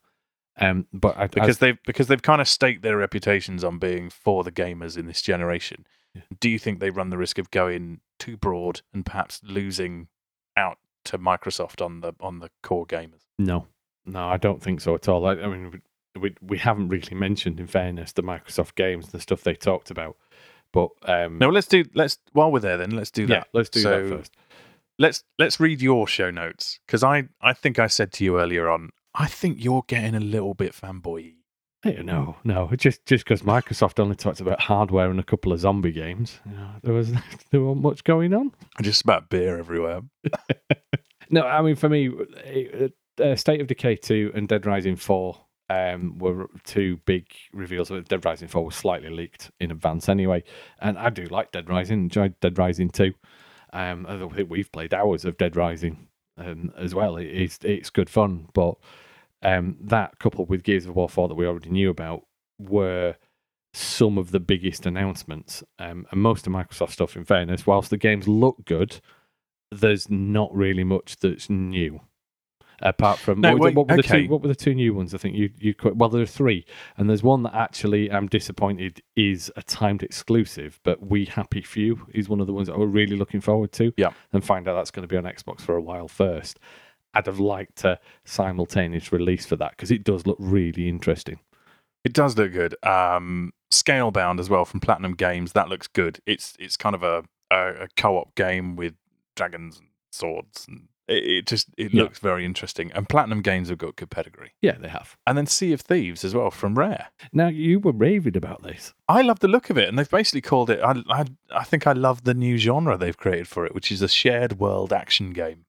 Um, but I, because I, they've because they've kind of staked their reputations on being for the gamers in this generation. Yeah. Do you think they run the risk of going too broad and perhaps losing out to Microsoft on the on the core gamers? no, no, I don't think so at all. I, I mean, we, we haven't really mentioned, in fairness, the Microsoft games, and the stuff they talked about. But um, No, let's do let's while we're there then let's do yeah, that. let's do So- that first. Let's let's read your show notes because I I think I said to you earlier on I think you're getting a little bit fanboy. No, no, just just because Microsoft only talked about hardware and a couple of zombie games, you know, there was there wasn't much going on. Just about beer everywhere. No, I mean for me, uh, uh, State of Decay two and Dead Rising four um, were two big reveals. Dead Rising four was slightly leaked in advance anyway, and I do like Dead Rising. Enjoyed Dead Rising two. Um, I think we've played hours of Dead Rising um, as well. It, it's it's good fun, but um, that coupled with Gears of War four that we already knew about were some of the biggest announcements. Um, and most of Microsoft stuff, in fairness, whilst the games look good, there's not really much that's new. Apart from No, what, were the- wait, what were the two? What were the two new ones? I think you you well there are three, and there's one that actually I'm disappointed is a timed exclusive. But We Happy Few is one of the ones that we're really looking forward to. Yeah. and find out that's going to be on Xbox for a while first. I'd have liked a simultaneous release for that because it does look really interesting. It does look good. Um, Scalebound as well from Platinum Games. That looks good. It's it's kind of a a, a co-op game with dragons and swords, and it, it just it Yeah. looks very interesting. And Platinum Games have got good pedigree. Yeah, they have. And then Sea of Thieves as well from Rare. Now you were raving about this. I love the look of it, and they've basically called it. I I, I think I love the new genre they've created for it, which is a shared world action game,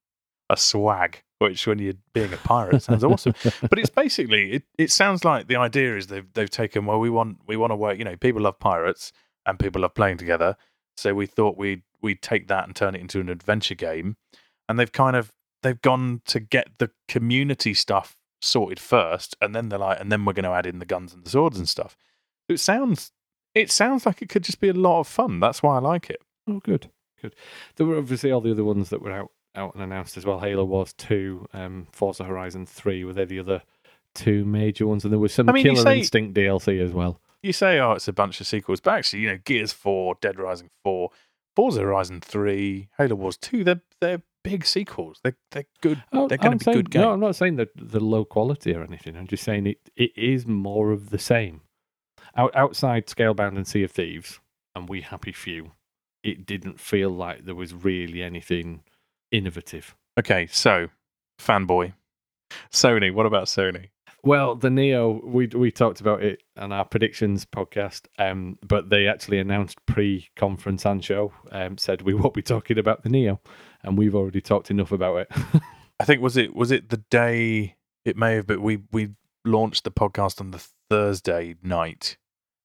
a swag. Which, when you're being a pirate, sounds awesome. but it's basically it, it sounds like the idea is they've they've taken well we want we want to work you know people love pirates and people love playing together so we thought we'd we'd take that and turn it into an adventure game and they've kind of they've gone to get the community stuff sorted first and then they're like and then we're going to add in the guns and the swords and stuff it sounds it sounds like it could just be a lot of fun that's why I like it Oh, good, good. There were obviously all the other ones that were out out and announced as well. Halo Wars two, um, Forza Horizon three were they the other two major ones, and there was some I mean, Killer say- Instinct DLC as well. you say, oh, it's a bunch of sequels, but actually, you know, Gears Four, Dead Rising Four, Forza Horizon Three, Halo Wars Two, they're they're big sequels. They're they're good. Oh, They're gonna I'm be saying- good games. No. I'm not saying that the low quality or anything. I'm just saying it it is more of the same. Out, outside Scalebound and Sea of Thieves, and We Happy Few, it didn't feel like there was really anything innovative. Okay, so fanboy. Sony, what about Sony? Well, the Neo, we we talked about it on our predictions podcast, um, but they actually announced pre-conference and show, um, said we won't be talking about the Neo, and we've already talked enough about it. I think was it was it the day it may have been we we launched the podcast on the Thursday night,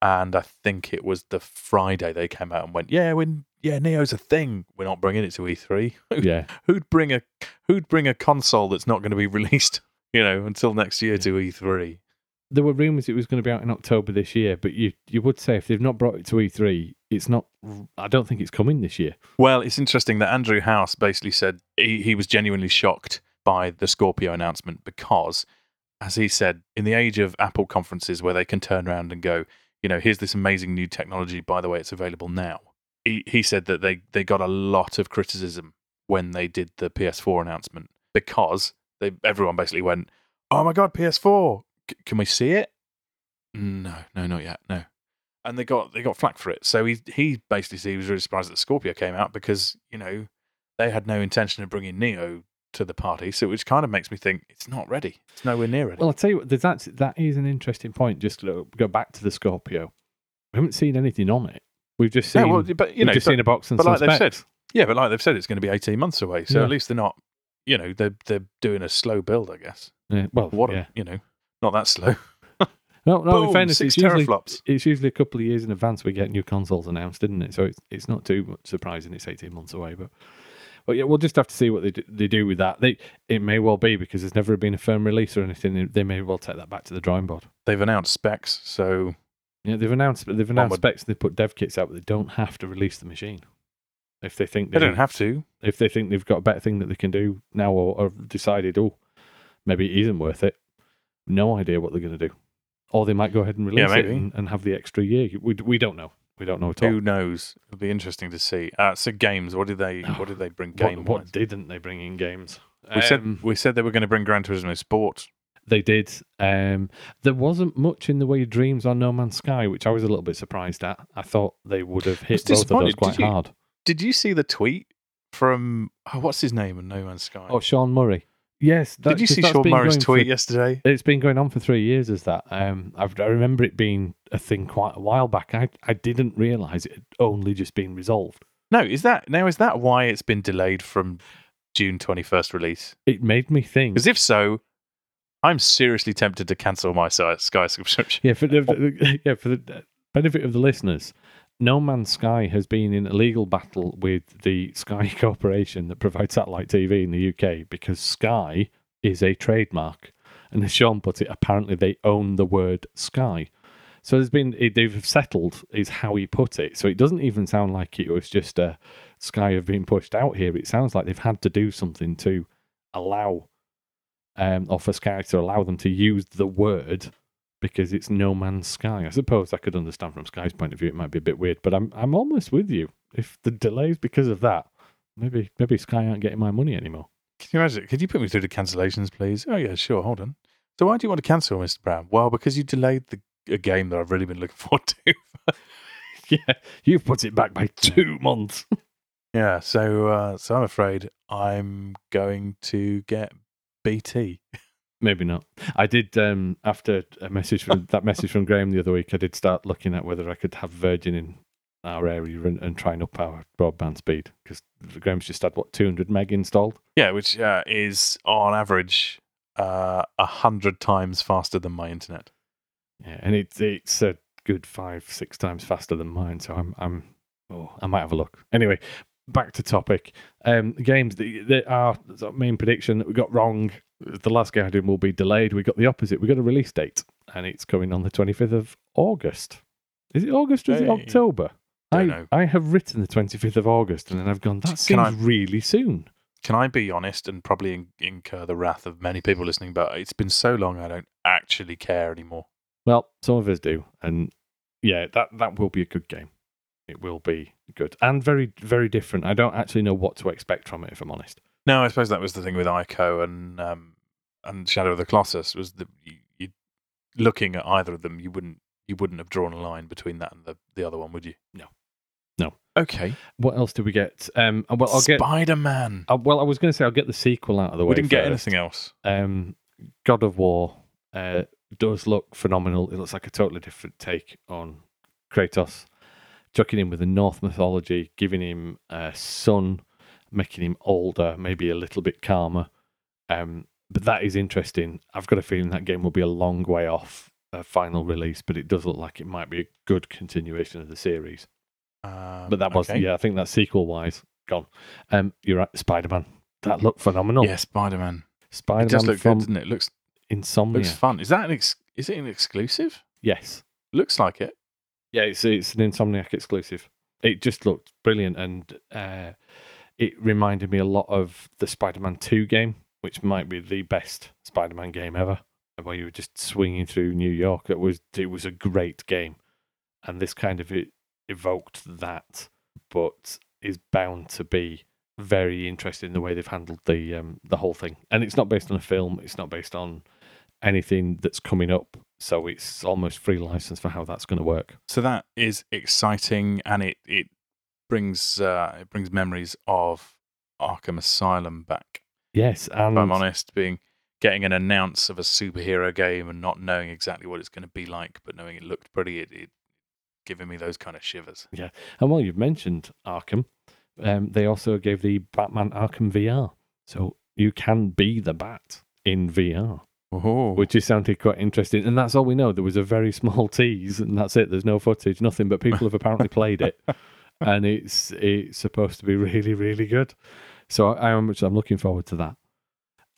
and I think it was the Friday they came out and went, yeah, when yeah, Neo's a thing. We're not bringing it to E3. yeah, who'd bring a who'd bring a console that's not going to be released, you know, until next year to E3? There were rumours it was going to be out in October this year, but you you would say if they've not brought it to E3, it's not. I don't think it's coming this year. Well, it's interesting that Andrew House basically said he, he was genuinely shocked by the Scorpio announcement because, as he said, in the age of Apple conferences where they can turn around and go, you know, here's this amazing new technology. By the way, it's available now he, he said that they, they got a lot of criticism when they did the PS4 announcement because they everyone basically went, "Oh my god, PS4! Can we see it?" No, no, not yet. No, and they got they got flack for it. So he he basically said he was really surprised that Scorpio came out because you know they had no intention of bringing Neo to the party. So which kind of makes me think it's not ready. It's nowhere near ready. Well, I'll tell you what, there's that that is an interesting point. Just to go back to the Scorpio, we haven't seen anything on it. We've just seen, yeah, well, but you know, just but, seen a box and but like they've said, yeah, but like they've said, it's going to be eighteen months away. So Yeah. at least they're not, you know, they're they're doing a slow build, I guess. Yeah, well, What, a- you know, not that slow. No, no. in fairness, it's usually, teraflops. it's usually a couple of years in advance we get new consoles announced, isn't it? So it's it's not too much surprising. It's eighteen months away, but but yeah, we'll just have to see what they do, they do with that. They it may well be because there's never been a firm release or anything. They, they may well take that back to the drawing board. They've announced specs, so Yeah, they've announced they've announced specs. They put dev kits out, but they don't have to release the machine if they think they don't have to. if they think they've got a better thing that they can do now or, or decided, oh, maybe it isn't worth it. No idea what they're going to do. Or they might go ahead and release it and, and have the extra year. We, we don't know. We don't know at all. Who knows? It'll be interesting to see. Uh, so games, what did they what did they bring What, game what wise? didn't they bring in games? We said Um, we said they were going to bring Gran Turismo Sport. they did. Um, there wasn't much in the way of Dreams on No Man's Sky, which I was a little bit surprised at. I thought they would have hit both of those quite Did you- hard. Did you see the tweet from oh, what's his name in No Man's Sky? Oh, Sean Murray. Yes. that- did you see Sean Murray's going for- tweet yesterday? It's been going on for three years Is that. Um, I, I remember it being a thing quite a while back. I, I didn't realise it had only just been resolved. No, is that now? Is that why it's been delayed from June twenty first release? It made me think. Because if so, I'm seriously tempted to cancel my Sky Sky subscription. Yeah, for the, yeah, for the benefit of the listeners, No Man's Sky has been in a legal battle with the Sky Corporation that provides satellite TV in the UK because Sky is a trademark. And as Sean put it, apparently they own the word Sky. So there's been, they've settled, is how he put it. So it doesn't even sound like it was just a Sky have been pushed out here. It sounds like they've had to do something to allow, um, or for Sky to allow them to use the word because it's no man's sky. I suppose I could understand from Sky's point of view it might be a bit weird, but I'm I'm almost with you. If the delays because of that, maybe maybe Sky aren't getting my money anymore. Can you imagine? Could you put me through the cancellations, please? Oh yeah, sure. Hold on. So why do you want to cancel, Mr. Brown? Well, because you delayed the a game that I've really been looking forward to. yeah, you've put it back by two months. yeah. So uh, so I'm afraid I'm going to get BT. Maybe not. I did um after a message from that message from Graham the other week. I did start looking at whether I could have Virgin in our area and, and trying up our broadband speed because Graham's just had what 200 meg installed. Yeah, which uh, is on average uh, a hundred times faster than my internet. Yeah, and it's it's a good five, six times faster than mine. So I'm I'm oh, I might have a look. Anyway, back to topic. Um, games that, that main prediction that we got wrong. The last Guardian will be delayed. We got the opposite. We got a release date, and it's coming on the 25th of August. Is it August or is it October? I know. I have written the 25th of August, and then I've gone. That seems I- really soon. Can I be honest and probably in- incur the wrath of many people listening? But it's been so long, I don't actually care anymore. Well, some of us do, and yeah, that that will be a good game. It will be good and very very different. I don't actually know what to expect from it, if I'm honest. No, I suppose that was the thing with Ico and um, and Shadow of the Colossus was that you, you looking at either of them, you wouldn't you wouldn't have drawn a line between that and the, the other one, would you? No. No. Okay. What else did we get? Um, well, I'll get. Spider Man. Uh, well, I was going to say I'll get the sequel out of the way. We didn't get anything else. Um, God of War uh, does look phenomenal. It looks like a totally different take on Kratos, chucking him with the Norse mythology, giving him a son, making him older, maybe a little bit calmer. Um, but that is interesting. I've got a feeling that game will be a long way off a final release, but it does look like it might be a good continuation of the series. Um, But that was, okay. yeah, I think that sequel wise gone. Um, you're right, Spider Man. That looked phenomenal. Yeah, Spider Man. Spider does Man look good, doesn't it? Looks Insomnia. looks fun. Is that an ex- is it an exclusive? yes. Looks like it. Yeah, it's it's an Insomniac exclusive. It just looked brilliant, and uh, it reminded me a lot of the Spider-Man Two game, which might be the best Spider-Man game ever, where you were just swinging through New York. It was it was a great game, and this kind of it evoked that, but is bound to be very interesting in the way they've handled the um, the whole thing. And it's not based on a film. It's not based on anything that's coming up. So it's almost free license for how that's going to work. So that is exciting, and it it brings uh, it brings memories of Arkham Asylum back. Yes, and If I'm honest, being getting an announce of a superhero game and not knowing exactly what it's going to be like, but knowing it looked pretty, it, it giving me those kind of shivers. Yeah, and while you've mentioned Arkham, um, they also gave the Batman Arkham VR, so you can be the Bat in VR, Oh, which is sounded quite interesting. And that's all we know. There was a very small tease, and that's it. There's no footage, nothing. But people have apparently played it, and it's it's supposed to be really, really good. So I, I'm I'm looking forward to that.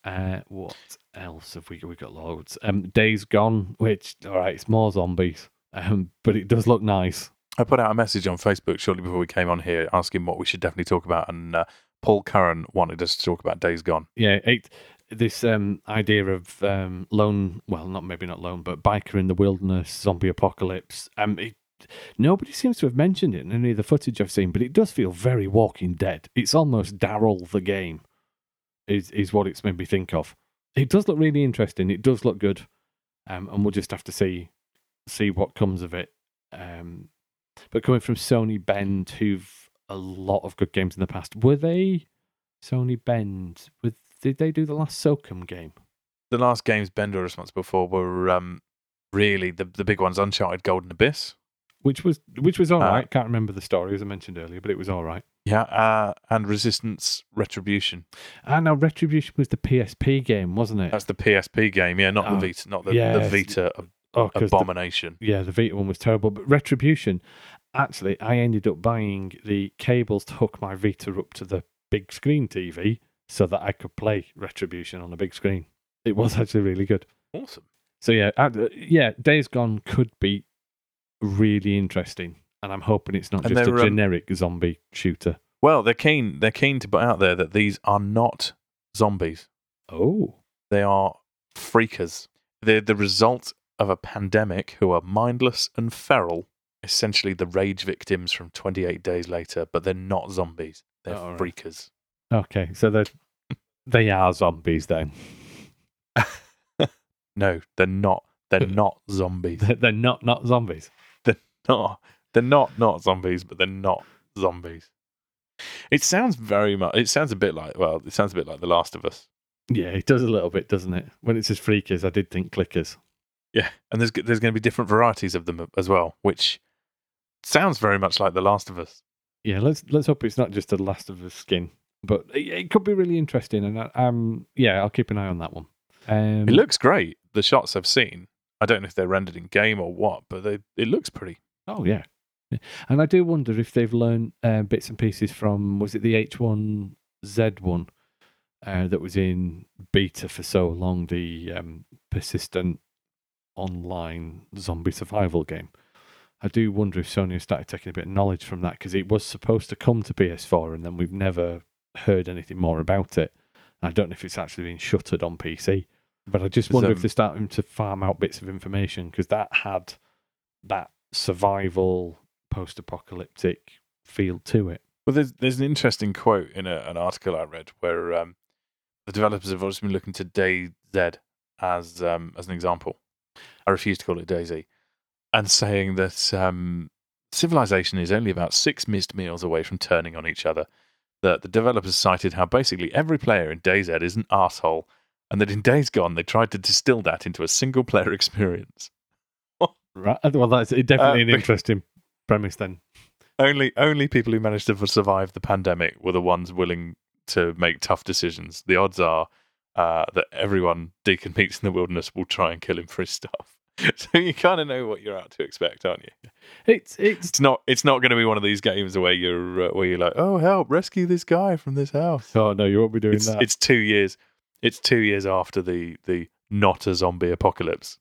Uh, what else have we we got loads? Um, Days Gone, which all right, it's more zombies, um, but it does look nice. I put out a message on Facebook shortly before we came on here asking what we should definitely talk about, and uh, Paul Curran wanted us to talk about Days Gone. Yeah, it, this um, idea of um, lone, well, not maybe not lone, but biker in the wilderness, zombie apocalypse. Um, it, nobody seems to have mentioned it in any of the footage I've seen, but it does feel very Walking Dead. It's almost Daryl the game, is is what it's made me think of. It does look really interesting. It does look good, um, and we'll just have to see see what comes of it. Um, but coming from Sony Bend, who've a lot of good games in the past, were they Sony Bend? With did they do the last Socom game? The last games Bend were responsible for were um, really the the big ones: Uncharted, Golden Abyss. Which was which was all Uh, right. Can't remember the story as I mentioned earlier, but it was all right. Yeah, uh, and Resistance Retribution. Ah, now Retribution was the PSP game, wasn't it? That's the PSP game, yeah, not Oh, the Vita, not the, the. Vita oh, 'cause the- abomination. yeah, the Vita one was terrible. But Retribution, actually, I ended up buying the cables to hook my Vita up to the big screen TV so that I could play Retribution on a big screen. It was actually really good. Awesome. So yeah, uh, yeah, Days Gone could be really interesting, and I'm hoping it's not And just a they're, um, generic zombie shooter. Well, they're keen. They're keen to put out there that these are not zombies. Oh, They are freakers. They're the result of a pandemic who are mindless and feral. Essentially, the rage victims from 28 Days Later, but they're not zombies. They're Oh, all right. freakers. okay, so they they are zombies then. No, they're not. They're not zombies. They're not not zombies. Not. They're not not zombies, but they're not zombies. It sounds very much. It sounds a bit like. Well, it sounds a bit like The Last of Us. Yeah, it does a little bit, doesn't it? When it says freakers, I did think clickers. Yeah, and there's there's going to be different varieties of them as well, which sounds very much like The Last of Us. Yeah, let's let's hope it's not just a Last of Us skin, but it, it could be really interesting. And I, um, yeah, I'll keep an eye on that one. Um, It looks great. The shots I've seen. I don't know if they're rendered in game or what, but they, it looks pretty. Oh yeah. Yeah. And I do wonder if they've learned uh, bits and pieces from was it the H1Z1 uh, that was in beta for so long, the um, persistent online zombie survival game. I do wonder if Sony has started taking a bit of knowledge from that because it was supposed to come to PS4 and then we've never heard anything more about it. I don't know if it's actually been shuttered on PC, but I just wonder if um, they're starting to farm out bits of information because that had that survival post-apocalyptic feel to it. Well, there's there's an interesting quote in a, an article I read where um, the developers have always been looking to DayZ as um, as an example. I refuse to call it Daisy, and saying that um, civilization is only about six missed meals away from turning on each other. That the developers cited how basically every player in DayZ is an asshole, and that in Days Gone they tried to distill that into a single player experience. Right. Well, that's definitely Uh, an interesting premise then. Only only people who managed to survive the pandemic were the ones willing to make tough decisions. The odds are uh, that everyone Deacon meets in the wilderness will try and kill him for his stuff. So you kind of know what you're out to expect, aren't you? It's it's It's not it's not going to be one of these games where you're uh, where you're like, oh help, rescue this guy from this house. oh no, you won't be doing It's that. it's two years. It's two years after the the not a zombie apocalypse.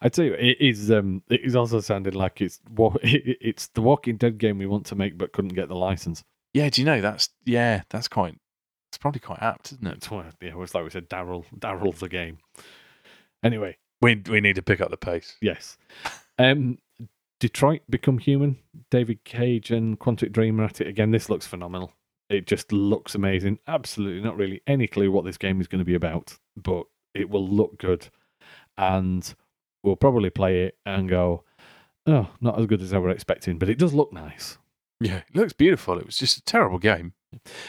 I tell you, it is. Um, it is also sounding like it's it's the Walking Dead game we want to make, but couldn't get the license. Yeah, do you know that's yeah that's quite it's probably quite apt, isn't it? It's yeah, it was like we said, Daryl, Daryl the game. Anyway, We we need to pick up the pace. yes. Um, Detroit Become Human. David Cage and Quantic Dream are at it again. This looks phenomenal. It just looks amazing. Absolutely not really any clue what this game is going to be about, but it will look good, and we'll probably play it and go, oh, not as good as I were expecting, but it does look nice. Yeah, it looks beautiful. It was just a terrible game.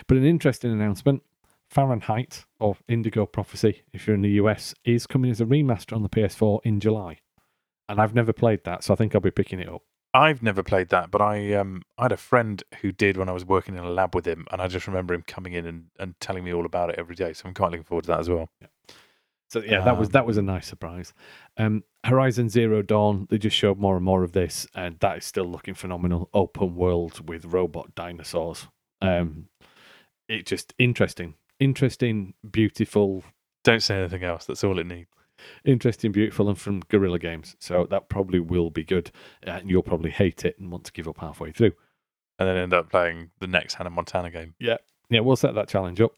But an interesting announcement Fahrenheit, or Indigo Prophecy, if you're in the US, is coming as a remaster on the PS4 in July. And I've never played that, so I think I'll be picking it up. I've never played that, but I um I had a friend who did when I was working in a lab with him, and I just remember him coming in and, and telling me all about it every day. So I'm quite looking forward to that as well. So yeah, that was that was a nice surprise. Um, Horizon Zero Dawn, they just showed more and more of this, and that is still looking phenomenal. Open world with robot dinosaurs. Um, it just interesting, interesting, beautiful, Don't say anything else. That's all it needs. interesting, beautiful, and from Guerrilla Games. So that probably will be good, and you'll probably hate it and want to give up halfway through. And then end up playing the next Hannah Montana game. Yeah, yeah, we'll set that challenge up.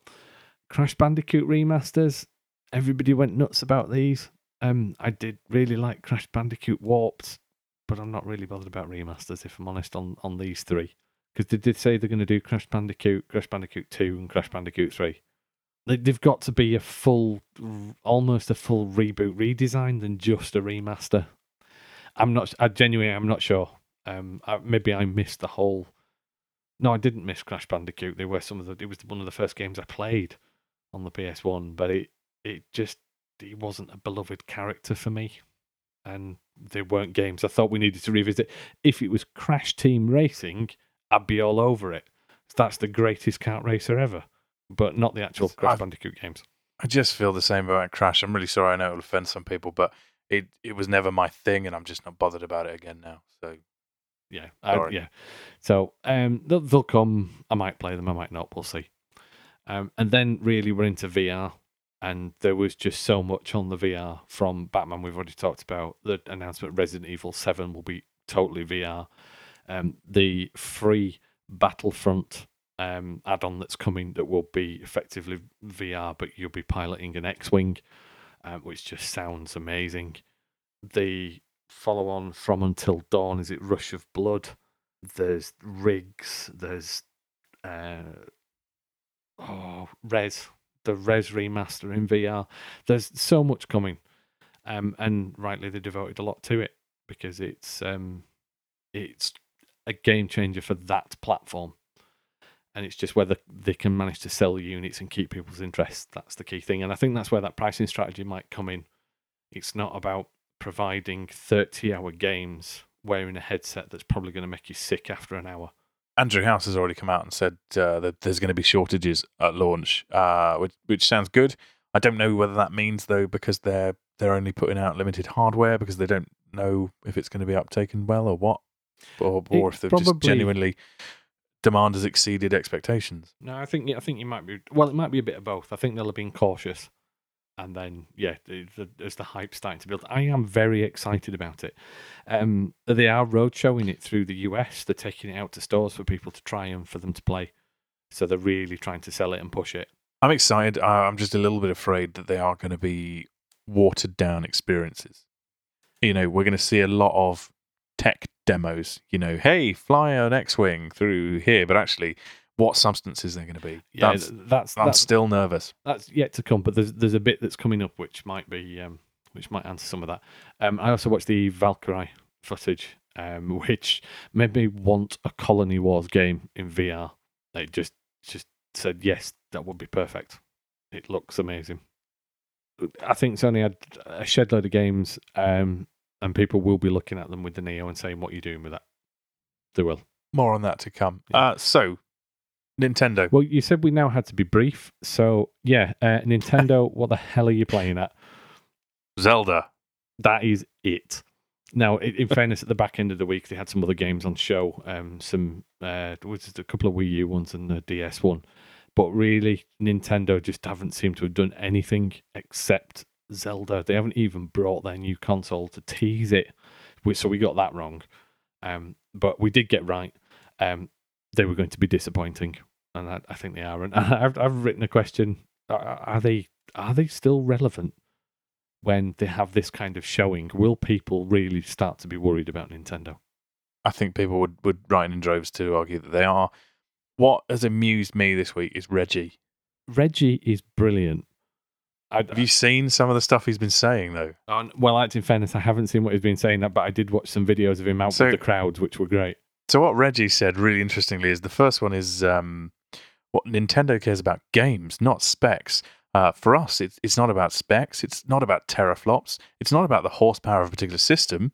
Crash Bandicoot remasters. Everybody went nuts about these. Um, I did really like Crash Bandicoot Warped, but I'm not really bothered about remasters if I'm honest on on these three because they did say they're going to do Crash Bandicoot, Crash Bandicoot Two, and Crash Bandicoot Three. They, they've got to be a full, almost a full reboot, redesign than just a remaster. I'm not. I genuinely, I'm not sure. Um, I, maybe I missed the whole. No, I didn't miss Crash Bandicoot. They were some of the. It was one of the first games I played on the PS One, but it it just he wasn't a beloved character for me, and they weren't games I thought we needed to revisit. If it was Crash Team Racing, I'd be all over it. That's the greatest kart racer ever, but not the actual Crash I've- Bandicoot games. I just feel the same about Crash. I'm really sorry. I know it'll offend some people, but it it was never my thing, and I'm just not bothered about it again now. So Yeah, I, yeah. So um, they'll, they'll come. I might play them. I might not. We'll see. Um, and then really we're into VR, and there was just so much on the VR from Batman. We've already talked about the announcement. Resident Evil Seven will be totally VR. Um, the free Battlefront um, add-on that's coming that will be effectively VR, but you'll be piloting an X-wing, um, which just sounds amazing. The follow-on from Until Dawn is it Rush of Blood. There's rigs. There's uh, oh Res, the Res remaster in VR. There's so much coming, um, and rightly they devoted a lot to it because it's um, it's a game changer for that platform. And it's just whether they can manage to sell units and keep people's interest. That's the key thing. And I think that's where that pricing strategy might come in. It's not about providing 30 hour games wearing a headset that's probably going to make you sick after an hour. Andrew House has already come out and said uh, that there's going to be shortages at launch, uh, which which sounds good. I don't know whether that means though because they're they're only putting out limited hardware because they don't know if it's going to be uptaken well or what, or, or if they've just genuinely demand has exceeded expectations. No, I think I think you might be. Well, it might be a bit of both. I think they'll have been cautious, and then yeah, the, the, hype starting to build, I am very excited about it. Um, they are road showing it through the US. They're taking it out to stores for people to try and for them to play. So they're really trying to sell it and push it. I'm excited. I'm just a little bit afraid that they are going to be watered down experiences. You know, we're going to see a lot of tech demos. You know, hey, fly an X-wing through here, but actually, what substance is there going to be? Yeah, That's, th- that's I'm that's, still nervous. that's yet to come. But there's there's a bit that's coming up which might be um, which might answer some of that. Um, I also watched the Valkyrie footage, um, which made me want a Colony Wars game in VR. They just just said yes, that would be perfect. It looks amazing. I think Sony had a shed load of games, um, and people will be looking at them with the Neo and saying, "What are you doing with that?" They will. More on that to come. Yeah. Uh, so, Nintendo. Well, you said we now had to be brief, so yeah, uh, Nintendo. what the hell are you playing at? Zelda. That is it. Now, in, fairness, at the back end of the week, they had some other games on show. Um, some uh, was a couple of Wii U ones and the DS one, but really, Nintendo just haven't seemed to have done anything except Zelda. They haven't even brought their new console to tease it, so we got that wrong. Um, but we did get right. Um, they were going to be disappointing, and I, I think they are. And I've, I've written a question: are, they are they still relevant when they have this kind of showing? Will people really start to be worried about Nintendo? I think people would, would write in droves to argue that they are. What has amused me this week is Reggie. Reggie is brilliant. I, Have you seen some of the stuff he's been saying, though? well, in fairness, I haven't seen what he's been saying, but I did watch some videos of him out So- with the crowds, which were great. So, what Reggie said really interestingly is the first one is um, what Nintendo cares about games, not specs. Uh, for us, it's, it's not about specs. It's not about teraflops. It's not about the horsepower of a particular system.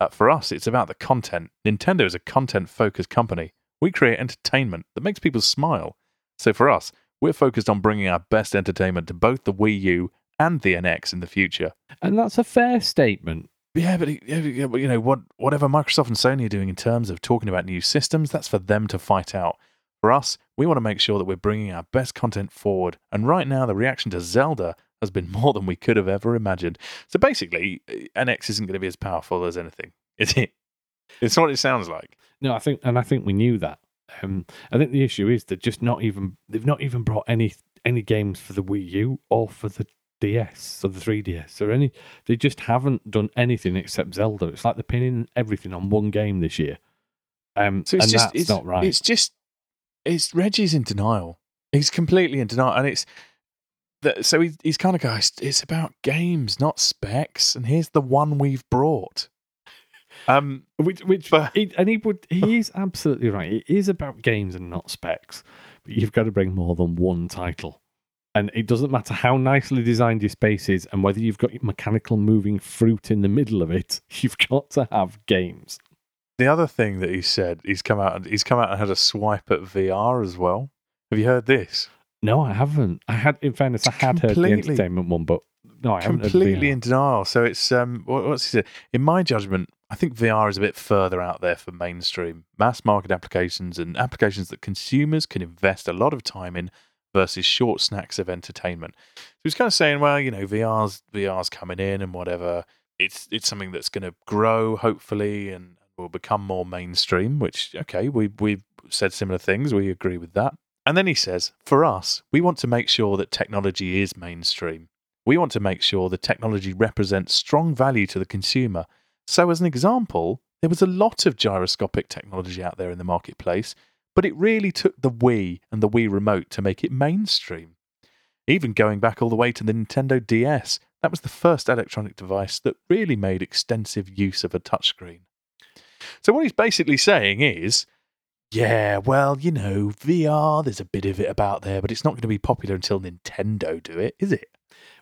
Uh, for us, it's about the content. Nintendo is a content focused company. We create entertainment that makes people smile. So, for us, we're focused on bringing our best entertainment to both the Wii U and the NX in the future. And that's a fair statement. Yeah, but you know what? Whatever Microsoft and Sony are doing in terms of talking about new systems, that's for them to fight out. For us, we want to make sure that we're bringing our best content forward. And right now, the reaction to Zelda has been more than we could have ever imagined. So basically, uh, NX isn't going to be as powerful as anything, is it? It's not what it sounds like. No, I think, and I think we knew that. Um, I think the issue is that just not even they've not even brought any any games for the Wii U or for the DS or the 3DS or any. They just haven't done anything except Zelda. It's like they're pinning everything on one game this year. Um, So it's and just that's it's not right. It's just it's Reggie's in denial. He's completely in denial, and it's the, so he, he's kind of guys. It's about games, not specs. And here's the one we've brought. Um, Which, which, But- he, and he would, he is absolutely right. It is about games and not specs. But you've got to bring more than one title, and it doesn't matter how nicely designed your space is, and whether you've got mechanical moving fruit in the middle of it. You've got to have games. the other thing that he said, he's come out and he's come out and had a swipe at VR as well. Have you heard this? No, I haven't. I had, in fairness, I had heard the entertainment one, but no, I completely in denial. So it's um, what, what's he said? In my judgment, I think VR is a bit further out there for mainstream mass market applications and applications that consumers can invest a lot of time in versus short snacks of entertainment. So he's kind of saying, well, you know, VR's VR's coming in and whatever. It's it's something that's going to grow hopefully and will become more mainstream. Which okay, we we've said similar things. We agree with that. And then he says, for us, we want to make sure that technology is mainstream. We want to make sure the technology represents strong value to the consumer. So, as an example, there was a lot of gyroscopic technology out there in the marketplace, but it really took the Wii and the Wii Remote to make it mainstream. Even going back all the way to the Nintendo DS, that was the first electronic device that really made extensive use of a touchscreen. So, what he's basically saying is, yeah, well, you know, VR, there's a bit of it about there, but it's not going to be popular until Nintendo do it, is it?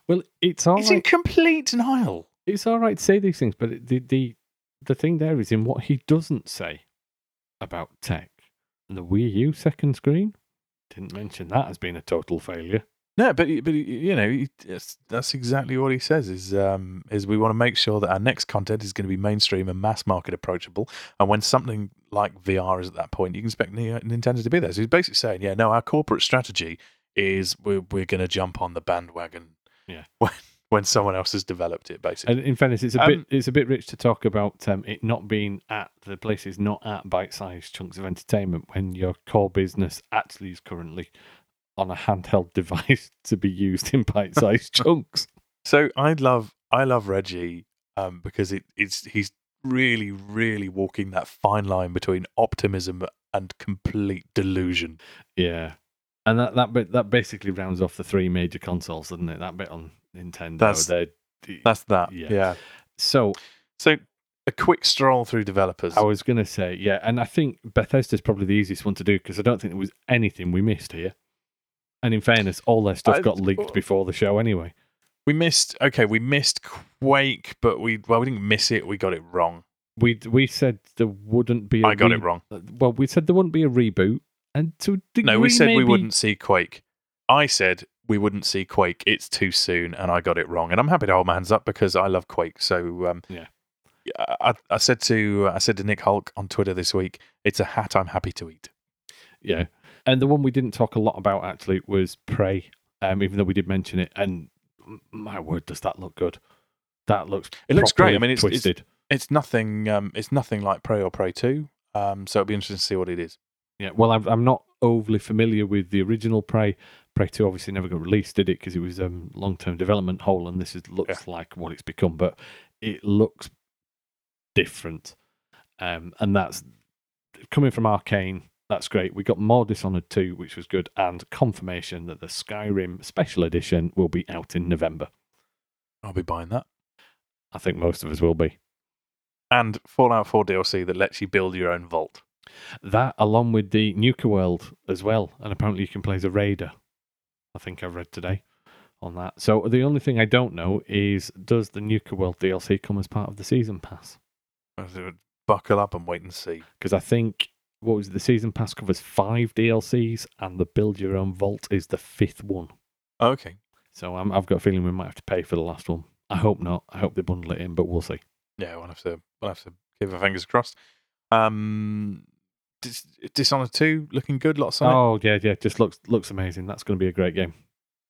Well, it's all He's in complete denial. It's all right to say these things, but the the the thing there is in what he doesn't say about tech. The Wii U second screen didn't mention that as being a total failure. No, but but you know that's, that's exactly what he says. Is um is we want to make sure that our next content is going to be mainstream and mass market approachable. And when something like VR is at that point, you can expect Nintendo to be there. So he's basically saying, yeah, no, our corporate strategy is we're we're going to jump on the bandwagon. Yeah. When when someone else has developed it, basically. And in fairness, it's a Um, bit it's a bit rich to talk about um, it not being at the places not at bite-sized chunks of entertainment when your core business actually is currently on a handheld device to be used in bite-sized chunks. So I love I love Reggie um, because it, it's he's really really walking that fine line between optimism and complete delusion. Yeah, and that that bit that basically rounds off the three major consoles, doesn't it? That bit on Nintendo. That's- they're- That's that. Yeah. Yeah. so So a quick stroll through developers. I was going to say, yeah, and I think Bethesda's probably the easiest one to do because I don't think there was anything we missed here. And in fairness, all their stuff I- got leaked oh. before the show anyway. we missed. Okay, we missed Quake, but we well, we didn't miss it. We got it wrong. We we said there wouldn't be. I I got it wrong. Well, we said there wouldn't be a reboot, and to a degree, No, we said we wouldn't see Quake. I said we wouldn't see Quake. It's too soon, and I got it wrong. And I'm happy to hold my hands up because I love Quake. So um, Yeah. I, I said to I said to Nick Hulk on Twitter this week, it's a hat I'm happy to eat. Yeah, and the one we didn't talk a lot about actually was Prey. Um, even though we did mention it, and my word, does that look good? That looks. It looks great. I mean, it's- it's- twisted. It's nothing. Um, it's nothing like Prey or Prey Two. Um, so it'll be interesting to see what it is. Yeah, well, I'm, I'm not overly familiar with the original Prey. Prey 2 obviously never got released, did it? Because it was um, long term development hole, and this is, looks like what it's become, but it looks different. Um, and that's coming from Arcane. That's great. We got more Dishonored 2, which was good, and confirmation that the Skyrim Special Edition will be out in November. I'll be buying that. I think most of us will be. And Fallout 4 DLC that lets you build your own vault. That, along with the Nuka World as well, and apparently you can play as a raider. I think I've read today on that. So the only thing I don't know is does the Nuka World DLC come as part of the season pass? So Buckle up and wait and see. Because I think what was it, the season pass covers five DLCs, and the Build Your Own Vault is the fifth one. Okay. So I'm, I've got a feeling we might have to pay for the last one. I hope not. I hope they bundle it in, but we'll see. Yeah, we'll have to we'll have to keep our fingers crossed. Um, Dis- Dishonored two looking good. Lots on it. Oh yeah, yeah, just looks looks amazing. That's going to be a great game.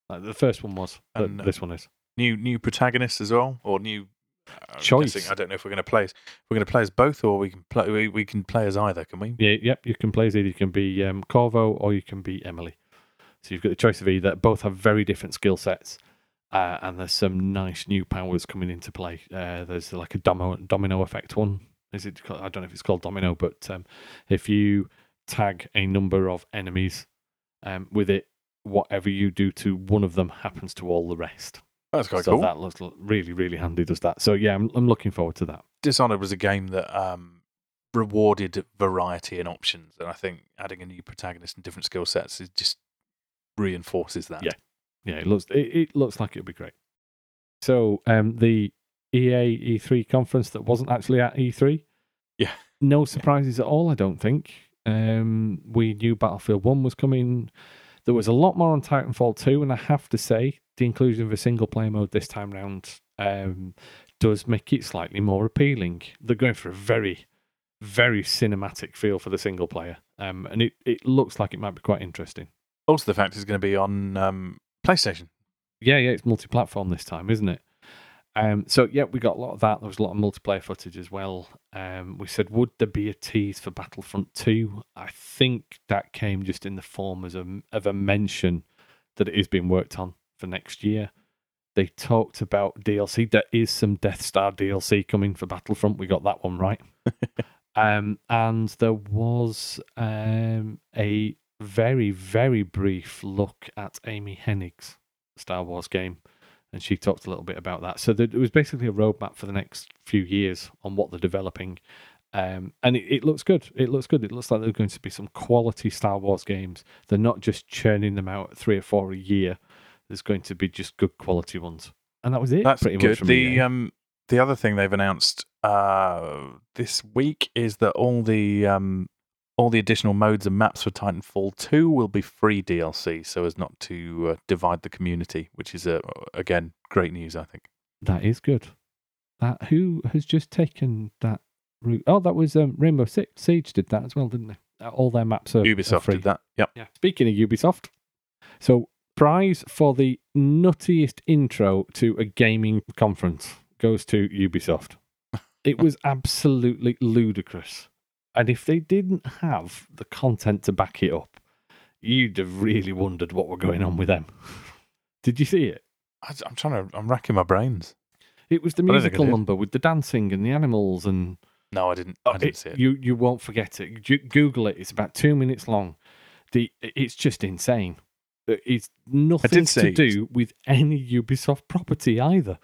Like the first one was, but And, uh, this one is. New new protagonist as well, or new I'm Choice. guessing- I don't know if we're going to play as we're going to play as both, or we can play we, we can play as either. Can we? Yeah, yep. You can play as either. You can be um, Corvo or you can be Emily. So you've got the choice of either. Both have very different skill sets, uh, and there's some nice new powers coming into play. Uh, there's like a domino, domino effect one. Is it? I don't know if it's called domino, but um, if you tag a number of enemies um, with it, whatever you do to one of them happens to all the rest. That's quite so cool. that looks really, really handy. Does that? So yeah, I'm, I'm looking forward to that. Dishonored was a game that um, rewarded variety and options, and I think adding a new protagonist and different skill sets is just reinforces that. Yeah. Yeah, it looks it, it looks like it'll be great. So um, the EA E3 conference that wasn't actually at E3. Yeah. No surprises at all, I don't think. Um, we knew Battlefield 1 was coming. There was a lot more on Titanfall 2, and I have to say, the inclusion of a single player mode this time round um, does make it slightly more appealing. They're going for a very, very cinematic feel for the single player, um, and it, it looks like it might be quite interesting. Also, the fact it's going to be on um, PlayStation. Yeah, yeah, it's multi-platform this time, isn't it? Um, so yeah, we got a lot of that. There was a lot of multiplayer footage as well. Um, we said, would there be a tease for Battlefront Two? I think that came just in the form as a of a mention that it is being worked on for next year. They talked about DLC. There is some Death Star DLC coming for Battlefront. We got that one right. um, and there was um, a very, very brief look at Amy Hennig's Star Wars game, and she talked a little bit about that. So there, it was basically a roadmap for the next few years on what they're developing, um, and it, it looks good. It looks good. It looks like there's going to be some quality Star Wars games. They're not just churning them out three or four a year. There's going to be just good quality ones, and that was it. That's pretty good. much the EA. um, the other thing they've announced uh, this week is that all the um, all the additional modes and maps for Titanfall 2 will be free DLC, so as not to uh, divide the community, which is uh, again great news. I think. That is good. That who has just taken that route? Oh, that was um, Rainbow Six Siege did that as well, didn't they? All their maps are are Ubisoft free. did that. Yep. Yeah. Speaking of Ubisoft, so prize for the nuttiest intro to a gaming conference goes to Ubisoft. It was absolutely ludicrous. And if they didn't have the content to back it up, you'd have really wondered what were going on with them. Did you see it? I, I'm trying to. I'm racking my brains. It was the I don't think I musical number with the dancing and the animals and No, I didn't. I didn't it- see it. You you won't forget it. Google it. It's about two minutes long. The it's just insane. Uh, It's nothing to do with any Ubisoft property either.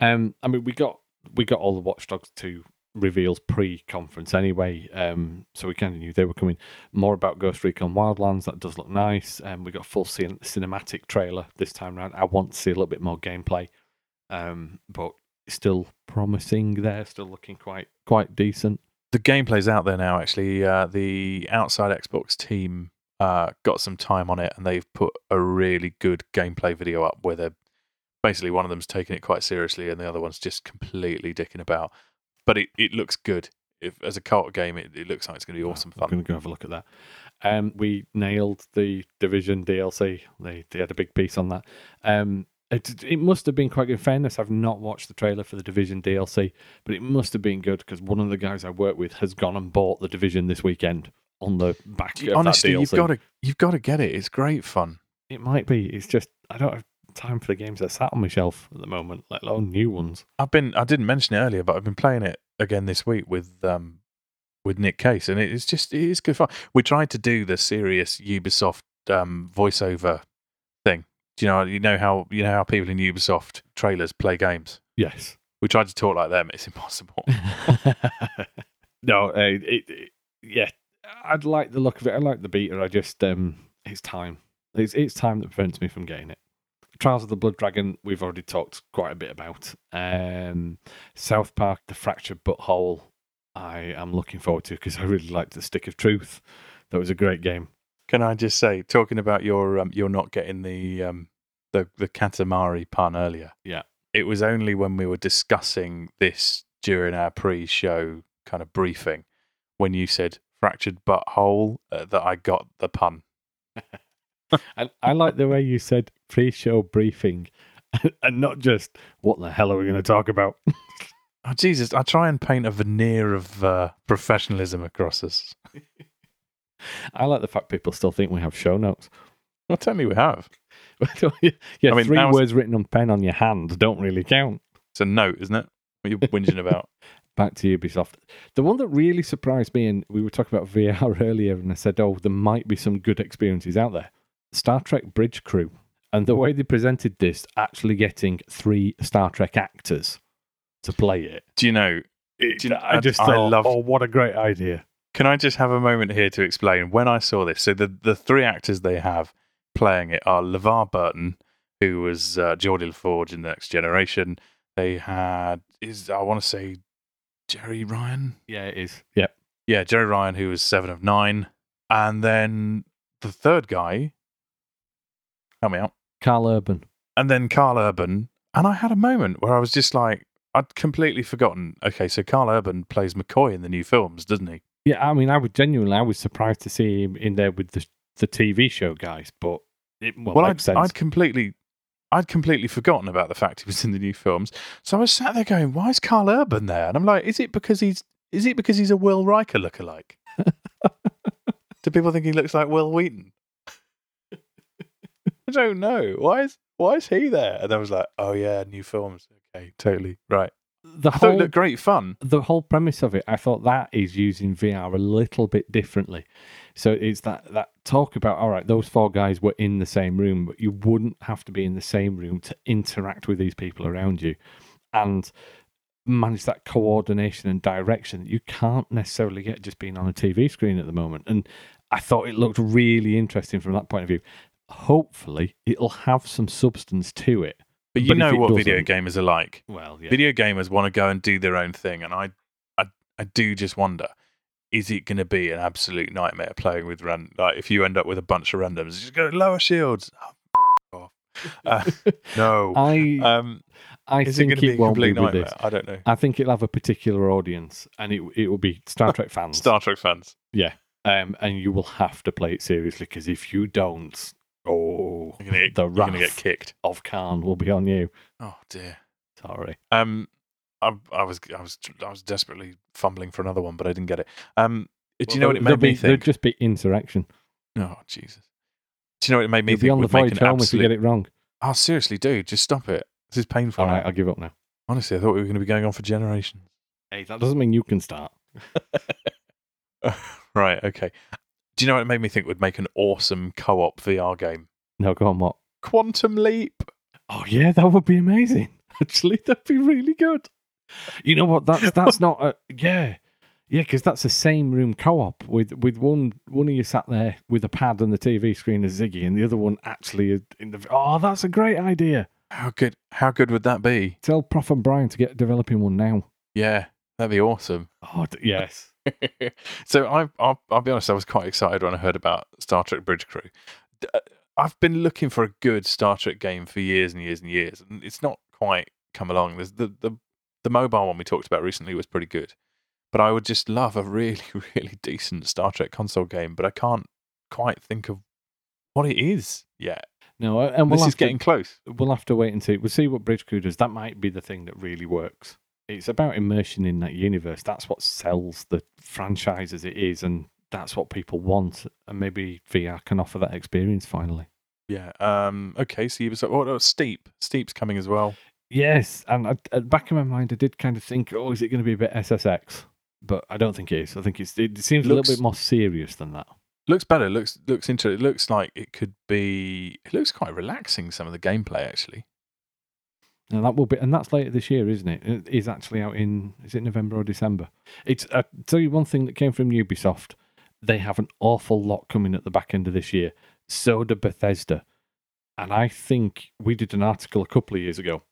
Um, I mean, we got we got all the Watch Dogs two reveals pre-conference anyway, um, so we kind of knew they were coming. More about Ghost Recon Wildlands. That does look nice. Um, we got full cin- cinematic trailer this time around. I want to see a little bit more gameplay, um, but still promising. There, still looking quite quite decent. The gameplay's out there now. Actually, uh, the outside Xbox team uh, got some time on it, and they've put a really good gameplay video up where they're basically one of them's taking it quite seriously, and the other one's just completely dicking about. But it, it looks good. If as a cart game, it, it looks like it's going to be awesome fun. I'm going to go have a look at that. Um, we nailed the Division DLC. They they had a big piece on that. Um, it it must have been quite good. In fairness, I've not watched the trailer for the Division DLC, but it must have been good because one of the guys I work with has gone and bought the Division this weekend on the back of Honestly, you've got to you've got to get it. It's great fun. It might be. It's just I don't have time for the games that sat on my shelf at the moment, let alone new ones. I've been I didn't mention it earlier, but I've been playing it again this week with um with Nick Case, and it's just it is good fun. We tried to do the serious Ubisoft um voiceover thing. Do you know you know how you know how people in Ubisoft trailers play games? Yes. We tried to talk like them. It's impossible. no, uh, it, it, yeah, I'd like the look of it. I like the beta. I just, um, it's time. It's it's time that prevents me from getting it. Trials of the Blood Dragon, we've already talked quite a bit about. Um, South Park, The Fractured Butthole, I am looking forward to because I really liked The Stick of Truth. That was a great game. Can I just say, talking about your um, you're not getting the um the the Katamari pun earlier. Yeah. It was only when we were discussing this during our pre-show kind of briefing when you said fractured butthole uh, that I got the pun. And I like the way you said pre-show briefing, and not just what the hell are we going to talk about. Oh Jesus! I try and paint a veneer of uh, professionalism across us. I like the fact people still think we have show notes. Well, tell me we have. yeah, I mean, three words written on pen on your hand don't really count. It's a note, isn't it? What you're whinging about? Back to Ubisoft. The one that really surprised me, and we were talking about VR earlier, and I said, oh, there might be some good experiences out there. Star Trek Bridge Crew. And the way they presented this, actually getting three Star Trek actors to play it. Do you know? it Do you know- I just I thought, loved- oh, what a great idea. Can I just have a moment here to explain when I saw this? So the the three actors they have playing it are LeVar Burton, who was uh, Geordi La Forge in the Next Generation. They had is I want to say Jeri Ryan. Yeah, it is. Yep. Yeah, Jeri Ryan, who was Seven of Nine, and then the third guy. Help me out. Karl Urban. And then Karl Urban, and I had a moment where I was just like, I'd completely forgotten. Okay, so Karl Urban plays McCoy in the new films, doesn't he? Yeah, I mean, I was genuinely, I was surprised to see him in there with the the TV show guys, but it well, well, I'd. I'd completely, I'd completely forgotten about the fact he was in the new films. So I was sat there going, "Why is Karl Urban there?" And I'm like, "Is it because he's, is it because he's a Will Riker lookalike? Do people think he looks like Wil Wheaton? I don't know. Why is, why is he there? And I was like, "Oh yeah, new films. Okay, totally right." the I whole great fun. the whole premise of it, I thought that is using VR a little bit differently. So it's that that talk about all right, those four guys were in the same room, but you wouldn't have to be in the same room to interact with these people around you, and manage that coordination and direction that you can't necessarily get just being on a TV screen at the moment. And I thought it looked really interesting from that point of view. Hopefully, it'll have some substance to it. But you But know what video gamers are like. Well, yeah. Video gamers want to go and do their own thing, and I, I, I do just wonder: is it going to be an absolute nightmare playing with ran? Like, if you end up with a bunch of randoms, just go lower shields. Oh, off. Uh, no. I Um, I it think be it a won't be with nightmare? this. I don't know. I think it'll have a particular audience, and it it will be Star Trek fans. Star Trek fans, yeah. Um, and you will have to play it seriously because if you don't, oh, you're to get, the you're gonna get kicked. of Khan will be on you. Oh dear. Sorry. Um, I, I was, I was, I was desperately fumbling for another one, but I didn't get it. Um, do you know what it made me be, There'll think? just be insurrection. Oh Jesus. Do you know what it made me You'll be think? on the voyage home if you get it wrong. Oh, seriously, dude, just stop it. This is painful. All right, I'll give up now. Honestly, I thought we were going to be going on for generations. Hey, that doesn't mean you can start. right, okay. Do you know what it made me think would make an awesome co op VR game? No, go on. What? Quantum Leap. Oh yeah, that would be amazing. Actually, that'd be really good. You know what? That's that's not a yeah. Yeah, because that's the same room co-op with with one one of you sat there with a pad and the TV screen as Ziggy, and the other one actually in the. Oh, that's a great idea. How good? How good would that be? Tell Prof and Brian to get developing one now. Yeah, that'd be awesome. Oh d- yes, so I, I'll, I'll be honest. I was quite excited when I heard about Star Trek Bridge Crew. Uh, I've been looking for a good Star Trek game for years and years and years, and it's not quite come along. There's the the the mobile one we talked about recently was pretty good, but I would just love a really really decent Star Trek console game. But I can't quite think of what it is yet. no, and we'll this is getting close. we'll have to wait and see. We'll see what Bridge Crew does. That might be the thing that really works. It's about immersion in that universe. That's what sells the franchise as it is, and that's what people want. And maybe VR can offer that experience finally. Yeah. Um. Okay. So Ubisoft. What? Oh, Steep. Steep's coming as well. Yes, and I, at the back of my mind, I did kind of think, oh, is it going to be a bit SSX? But I don't think it is. I think it's, it seems a little bit more serious than that. Looks better. Looks looks into it. Looks like it could be. It looks quite relaxing. Some of the gameplay actually. And that will be, and that's later this year, isn't it? It is actually out in, is it November or December? It's. I tell you one thing that came from Ubisoft. They have an awful lot coming at the back end of this year. So do Bethesda, and I think we did an article a couple of years ago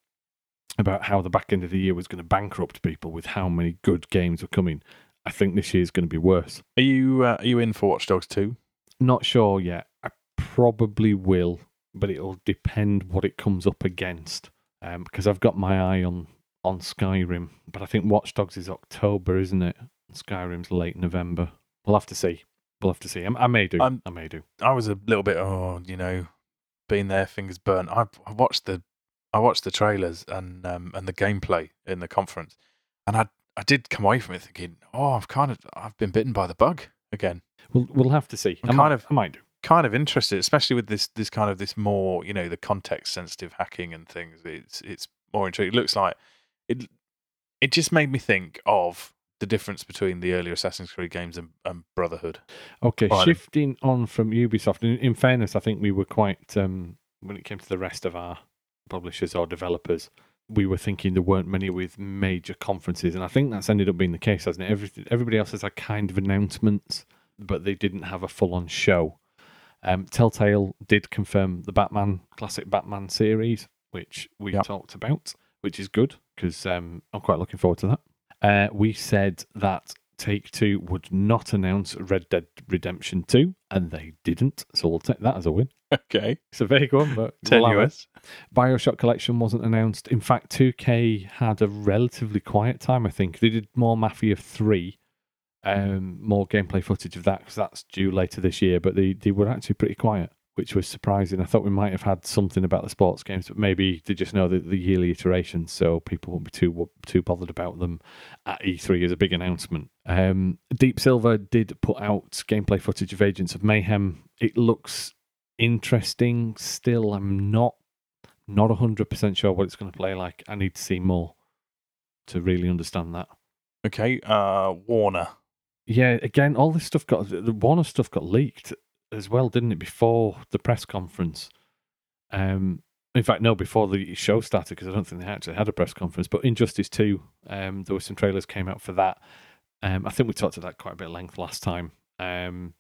about how the back end of the year was going to bankrupt people with how many good games were coming. I think this year is going to be worse. Are you uh, are you in for Watch Dogs two? Not sure yet. I probably will, but it'll depend what it comes up against. Um, because I've got my eye on on Skyrim, but I think Watch Dogs is October, isn't it? Skyrim's late November. We'll have to see. We'll have to see. I, I may do. I'm- I may do. I was a little bit. Oh, you know, being there, fingers burnt. I, I watched the I watched the trailers and um and the gameplay in the conference, and I I did come away from it thinking, oh, I've kind of I've been bitten by the bug again. We'll we'll have to see. I'm I might, kind of- I might do. Kind of interested, especially with this this kind of this more you know the context sensitive hacking and things. It's it's more intriguing. It looks like it. It just made me think of the difference between the earlier Assassin's Creed games and, and Brotherhood. Okay, shifting on from Ubisoft. In, in fairness, I think we were quite um, when it came to the rest of our publishers or developers. We were thinking there weren't many with major conferences, and I think that's ended up being the case, hasn't it? Every, everybody else has had kind of announcements, but they didn't have a full-on show. Um, Telltale did confirm the Batman classic Batman series, which we Yep. talked about, which is good because um, I'm quite looking forward to that. Uh, we said that Take Two would not announce Red Dead Redemption 2, and they didn't. So we'll take that as a win. Okay, It's a vague one, but we'll tenuous. Bioshock Collection wasn't announced. In fact, 2K had a relatively quiet time, I think. They did more Mafia 3, um, more gameplay footage of that, because that's due later this year, but they, they were actually pretty quiet, which was surprising. I thought we might have had something about the sports games, but maybe they just know the, the yearly iterations, so people won't be too too bothered about them at E3 as a big announcement. Um, Deep Silver did put out gameplay footage of Agents of Mayhem. It looks interesting still. I'm not not 100% sure what it's going to play like. I need to see more to really understand that. Okay, uh, Warner. Yeah, again, all this stuff got the Warner stuff got leaked as well, didn't it? Before the press conference. Um, in fact, no, before the show started, because I don't think they actually had a press conference. But Injustice Two, um, there were some trailers came out for that. Um, I think we talked about that quite a bit at length last time. Um,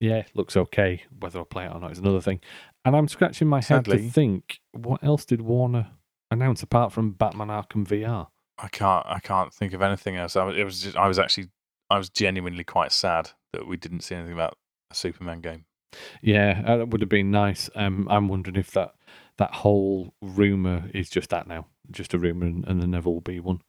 yeah, looks okay. Whether I'll play it or not is another thing. And I'm scratching my head to think, what else did Warner announce apart from Batman Arkham VR? I can't. I can't think of anything else. I was, it was. Just, I was actually. I was genuinely quite sad that we didn't see anything about a Superman game. Yeah, uh, that would have been nice. Um, I'm wondering if that that whole rumor is just that now, just a rumor, and, and there never will be one.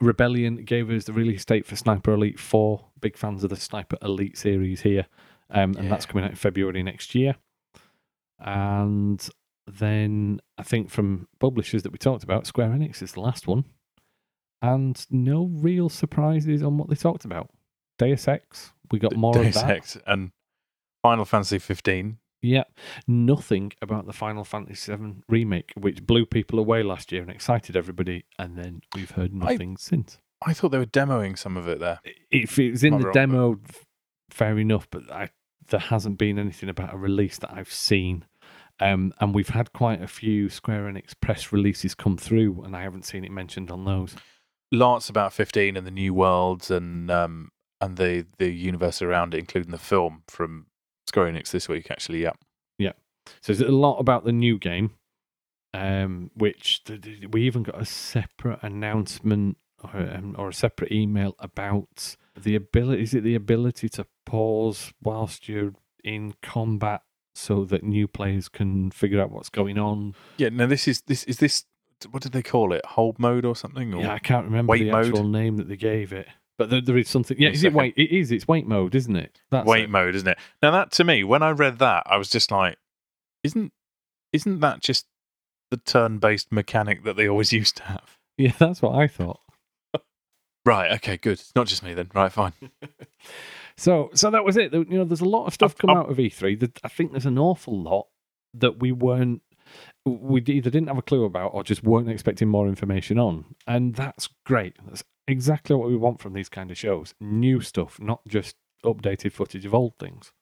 Rebellion gave us the release date for Sniper Elite 4. Big fans of the Sniper Elite series here, um, and that's coming out in February next year. And then I think from publishers that we talked about, Square Enix is the last one, and no real surprises on what they talked about. Deus Ex, we got more Deus of that. Ex and Final Fantasy 15. Yeah, nothing about the Final Fantasy VII remake, which blew people away last year and excited everybody, and then we've heard nothing since. I thought they were demoing some of it there. If it was in be the wrong, demo, f- fair enough, but I, there hasn't been anything about a release that I've seen. Um, and we've had quite a few Square Enix press releases come through, and I haven't seen it mentioned on those. Lots about 15 and the new worlds and um, and the the universe around it, including the film from Square Enix this week. Actually, yeah. Yeah. So there's a lot about the new game, um, which we even got a separate announcement or, um, or a separate email about the ability. Is it the ability to pause whilst you're in combat so that new players can figure out what's going on? Yeah. now this is this is this. What did they call it? Hold mode or something? Or Yeah, I can't remember the mode? actual name that they gave it, but there, there is something. Yeah, One is it wait? It is. It's wait mode, isn't it? That's wait it. mode, isn't it? Now that to me, when I read that, I was just like, isn't isn't that just the turn-based mechanic that they always used to have? Yeah, that's what I thought. Right. Okay. Good. It's not just me then. Right. Fine. So, so that was it. You know, there's a lot of stuff I've- come I've- out of E3. I think there's an awful lot that we weren't, we either didn't have a clue about or just weren't expecting more information on, and that's great. That's exactly what we want from these kind of shows: new stuff, not just updated footage of old things.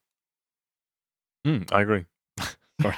Mm, I agree. Sorry.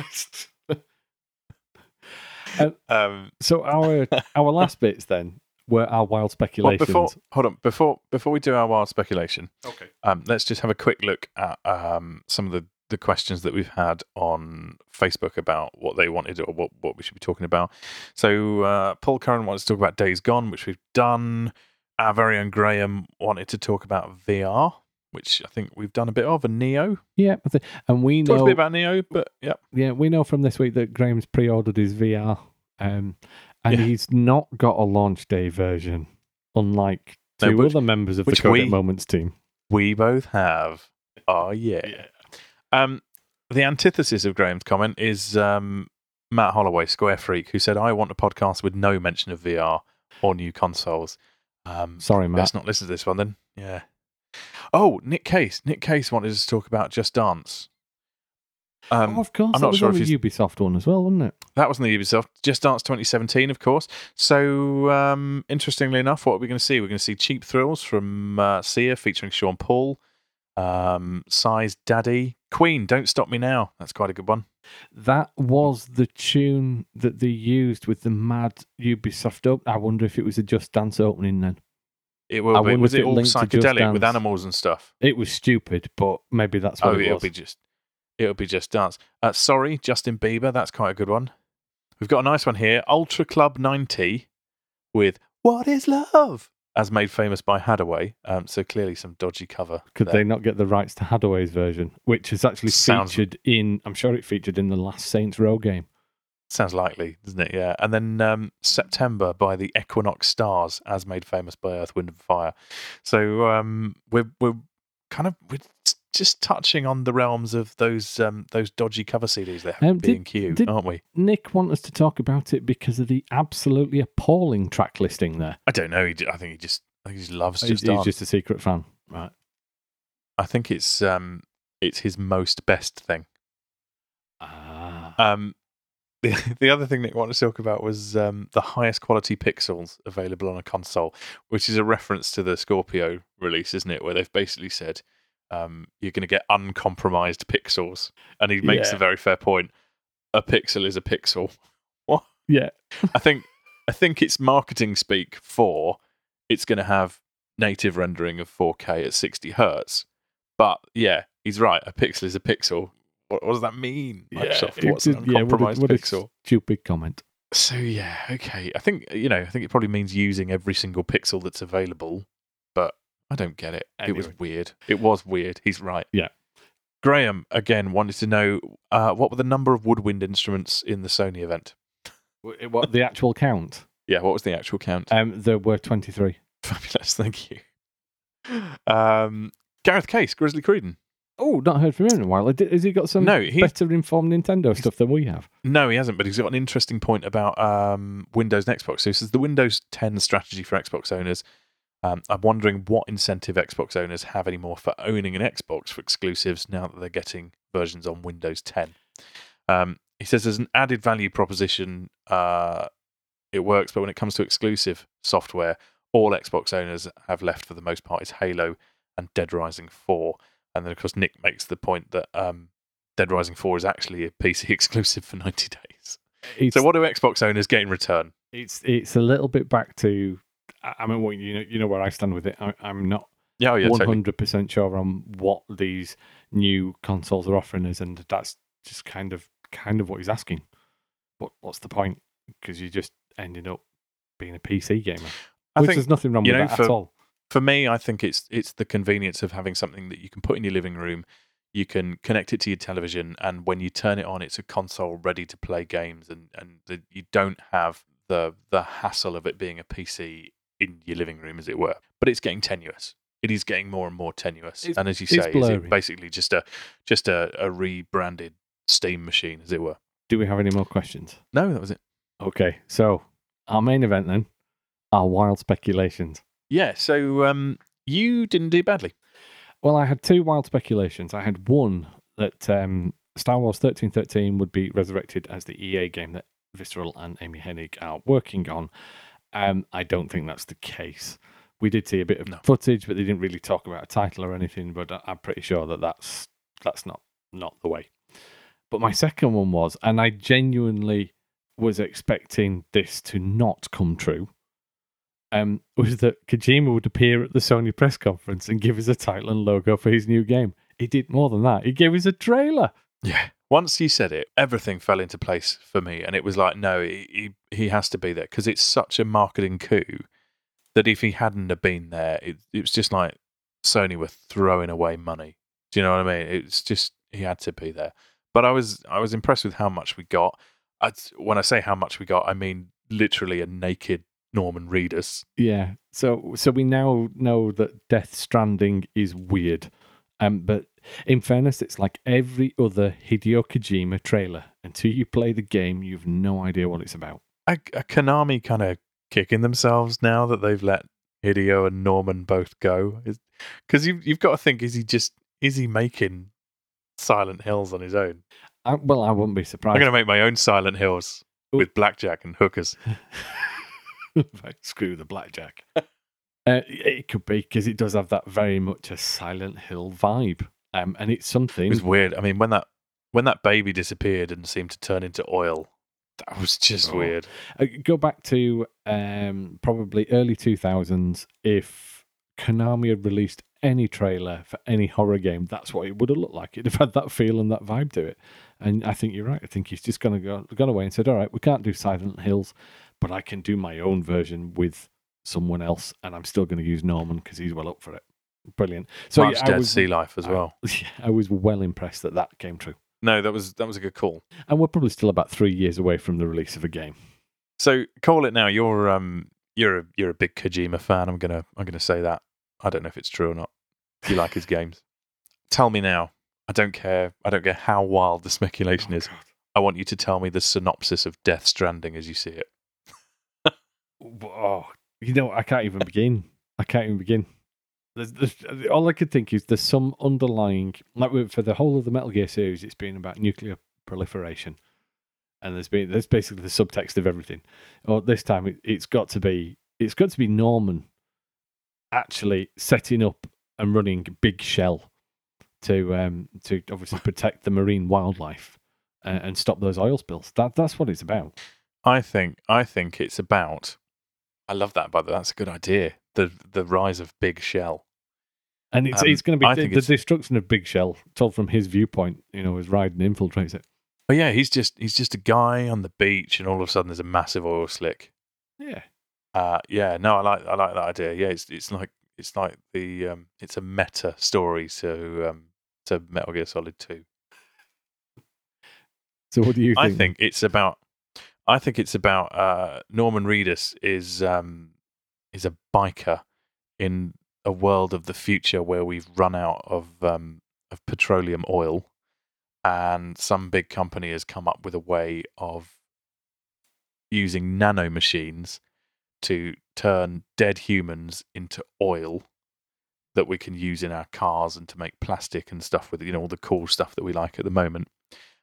Uh, um, So our our last bits then were our wild well, speculations. before hold on before before we do our wild speculation, okay. um, let's just have a quick look at um, some of the, the questions that we've had on Facebook about what they wanted or what, what we should be talking about. So uh, Paul Curran wants to talk about Days Gone, which we've done. Our very own Graham wanted to talk about VR, which I think we've done a bit of, and Neo. Yeah, I think- and we Talked a know bit about Neo, but yeah, yeah, we know from this week that Graham's pre-ordered his VR, um, and Yeah. he's not got a launch day version, unlike No, two which- other members of the which Codec we- Moments team. we both have. Oh yeah. Um, the antithesis of Graham's comment is um, Matt Holloway, Square Freak, who said, "I want a podcast with no mention of VR or new consoles." Um, Sorry, Matt. let's not listen to this one then. Yeah. Oh, Nick Case. Nick Case wanted us to talk about Just Dance. Um, oh, of course, I'm that not was sure if the Ubisoft one as well, wasn't it? that was in the Ubisoft Just Dance 2017, of course. So, um, interestingly enough, what are we going to see? We're going to see Cheap Thrills from uh, Sia featuring Sean Paul, um, Size Daddy, Queen, Don't Stop Me Now. That's quite a good one. That was the tune that they used with the mad Ubisoft. Op- I wonder if it was a Just Dance opening then. It will I be. Was it it all linked to Just psychedelic with animals and stuff? It was stupid, but maybe that's what Oh, it it'll be just, it'll be just dance. Uh, sorry, Justin Bieber. That's quite a good one. We've got a nice one here. Ultra Club 90 with "What Is Love," as made famous by Hadaway. Um, so clearly some dodgy cover. Could there. they not get the rights to Hadaway's version, which is actually Sounds- featured in? I'm sure it featured in the last Saints Row game. Sounds likely, doesn't it? Yeah. And then um, September by the Equinox Stars, as made famous by Earth, Wind and Fire. So um, we're we're kind of we're just touching on the realms of those um, those dodgy cover CDs they have Um, B and Q, aren't we? Nick want us to talk about it because of the absolutely appalling track listing there. I don't know. I think he just I think he just loves just he's just a secret fan, right? I think it's um it's his most best thing. Ah, Um, the the other thing Nick wanted to talk about was um, the highest quality pixels available on a console, which is a reference to the Scorpio release, isn't it? Where they've basically said um, you're going to get uncompromised pixels, and he makes Yeah. a very fair point. A pixel is a pixel. yeah, I think I think it's marketing speak for it's going to have native rendering of 4K at 60 hertz. But yeah, he's right. A pixel is a pixel. What, what does that mean? Microsoft, it's what's an yeah, what a- uncompromised what pixel? stupid comment. So yeah, okay. I think you know. I think it probably means using every single pixel that's available. I don't get it. It was weird. It was weird. He's right. Yeah. Graham again wanted to know uh, what were the number of woodwind instruments in the Sony event. Wh- What the actual count? Yeah, what was the actual count? Um, there were twenty three. Fabulous, thank you. Um, Gareth Case, Grizzly Creedon. Oh, not heard from him in a while. Has he got some No, he better informed Nintendo stuff than we have? no, he hasn't, but he's got an interesting point about um, Windows and Xbox. So he says the Windows 10 strategy for Xbox owners. Um, I'm wondering what incentive Xbox owners have anymore for owning an Xbox for exclusives now that they're getting versions on Windows 10. Um, he says there's an added value proposition. Uh, it works, but when it comes to exclusive software, all Xbox owners have left for the most part is Halo and Dead Rising 4. And then, of course, Nick makes the point that um, Dead Rising 4 is actually a PC exclusive for 90 days. It's, So, what do Xbox owners get in return? it's it's a little bit back to I, mean, well, you know, you know where I stand with it. I, I'm not Yeah, oh, yeah, hundred percent sure on what these new consoles are offering us, and that's just kind of kind of what he's asking. What what's the point? Because you're just ending up being a PC gamer, I which think there's nothing wrong with know, that for- at all. for me, I think it's it's the convenience of having something that you can put in your living room. You can connect it to your television, and when you turn it on, it's a console ready to play games, and and the, you don't have the the hassle of it being a PC in your living room, as it were. But it's getting tenuous. It is getting more and more tenuous, It's- and as you it's say, is it basically just a just a, a rebranded Steam machine, as it were. Do we have any more questions? No, that was it. Okay, so our main event then, our wild speculations. Yeah. So um, you didn't do badly. Well, I had two wild speculations. I had one that um, Star Wars 1313 would be resurrected as the EA game that Visceral and Amy Hennig are working on. Um, I don't think that's the case. We did see a bit of No. footage, but they didn't really talk about a title or anything. But I'm pretty sure that that's that's not not the way. But my second one was, and I genuinely was expecting this to not come true. Um, was that Kojima would appear at the Sony press conference and give us a title and logo for his new game. He did more than that. He gave us a trailer. Yeah. Once you said it, everything fell into place for me, and it was like, no, he he, has to be there because it's such a marketing coup that if he hadn't have been there, it, it was just like Sony were throwing away money. Do you know what I mean? It's just he had to be there. But I was I was impressed with how much we got. I, when I say how much we got, I mean literally a naked Norman Reedus. Yeah. So so we now know that Death Stranding is weird. Um, but in fairness, it's like every other Hideo Kojima trailer. Until you play the game, you've no idea what it's about. Are, are Konami kind of kicking themselves now that they've let Hideo and Norman both go? Because you've you've got to think: is he just is he making Silent Hills on his own? I, well, I wouldn't be surprised. I'm going to make my own Silent Hills Ooh. with blackjack and hookers. Screw the blackjack. Uh, it could be because it does have that very much a Silent Hill vibe, um, and it's something. It was weird. I mean, when that when that baby disappeared and seemed to turn into oil, that was just Oh. weird. Uh, go back to um, probably early 2000s. If Konami had released any trailer for any horror game, that's what it would have looked like. It'd have had that feel and that vibe to it. And I think you're right. I think he's just gonna go gone away and said, "All right, we can't do Silent Hills, but I can do my own version with someone else, and I'm still going to use Norman because he's well up for it." Brilliant. So March yeah, I Dead was, Sea Life as I- well. I was well impressed that that came true. No, that was that was a good call. And we're probably still about three years away from the release of a game. So call it now. You're um you're a you're a big Kojima fan. I'm gonna I'm gonna say that. I don't know if it's true or not. Do You like his games. Tell me now. I don't care. I don't care how wild the speculation Oh, is. I want you to tell me the synopsis of Death Stranding as you see it. Oh, you know, I can't even begin. I can't even begin. There's, there's, all I could think is there's some underlying, like for the whole of the Metal Gear series, it's been about nuclear proliferation, and there's been there's basically the subtext of everything. Or this time, it, it's got to be it's got to be Norman actually setting up and running Big Shell to um to obviously protect the marine wildlife and, and stop those oil spills. That that's what it's about. I think I think it's about. I love that, by the way. That's a good idea. The the rise of Big Shell. And it's Um, it's going to be the, the destruction of Big Shell, told from his viewpoint. You know, as Raiden infiltrates it. Oh yeah, he's just he's just a guy on the beach, and all of a sudden there's a massive oil slick. Yeah, Uh, yeah, no, I like I like that idea. Yeah, it's it's like it's like the um, it's a meta story to um, to Metal Gear Solid Two. So what do you think? I think it's about. I think it's about uh, Norman Reedus is um, is a biker in a world of the future where we've run out of um, of petroleum oil, and some big company has come up with a way of using nano machines to turn dead humans into oil that we can use in our cars and to make plastic and stuff with you know all the cool stuff that we like at the moment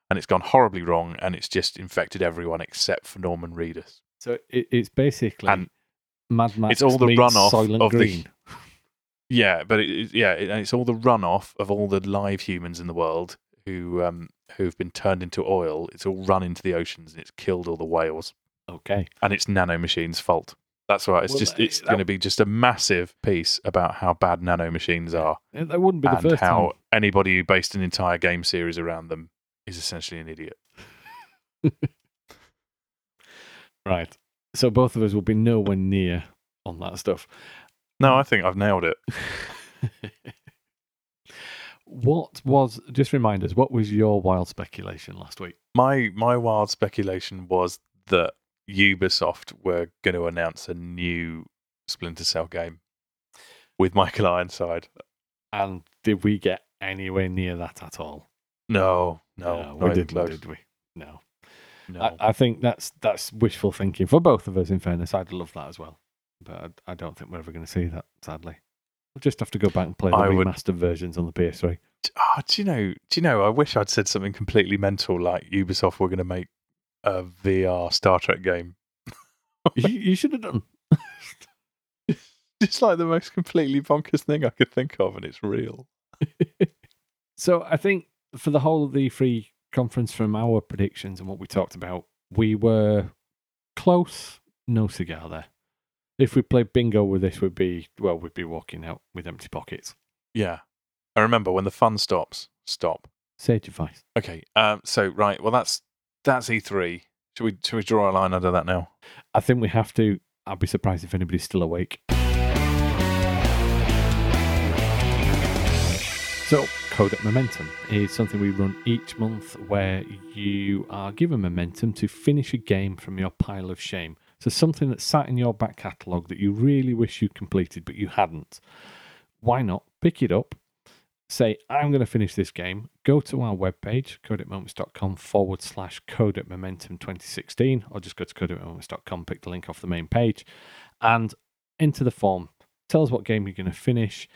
and it's gone horribly wrong and it's just infected everyone except for Norman Reedus. so. It, it's basically And Mad Max. it's all the runoff of the- Green. Yeah, but it, yeah, it, it's all the runoff of all the live humans in the world who um who've been turned into oil. It's all run into the oceans and it's killed all the whales. Okay, And it's nanomachines' fault. That's right. It's Well, just uh, it's that- going to be just a massive piece about how bad nano machines are That wouldn't be the first how time. anybody who based an entire game series around them is essentially an idiot. Right. So both of us will be nowhere near on that stuff. No, I think I've nailed it. what was just remind us? What was your wild speculation last week? My my wild speculation was that Ubisoft were going to announce a new Splinter Cell game with Michael Ironside. And did we get anywhere near that at all? No, no, No, we didn't, close. did we? No. No. I, I think that's that's wishful thinking for both of us. In fairness, I'd love that as well, but I, I don't think we're ever going to see that. Sadly, we'll just have to go back and play the I would- remastered versions on the PS3. oh, ah, do you know? Do you know? I wish I'd said something completely mental, like Ubisoft were going to make a VR Star Trek game. you, you should have done. It's like the most completely bonkers thing I could think of, and it's real. So I think for the whole of the free conference, from our predictions and what we talked about, we were close. No cigar there. If we played bingo with this, we'd be well, we'd be walking out with empty pockets. Yeah, I remember when the fun stops. Stop. Sage advice. Okay. Um. So right. Well, that's that's E3. Should we should we draw a line under that now? I think we have to. I'd be surprised if anybody's still awake. So, Codec Momentum is something we run each month where you are given momentum to finish a game from your pile of shame. So, something that sat in your back catalogue that you really wish you completed but you hadn't. Why not pick it up? Say, I'm going to finish this game. Go to our webpage, codecmoments.com forward slash codec momentum 2016, or just go to codecmoments.com, pick the link off the main page, and enter the form. Tell us what game you're going to finish.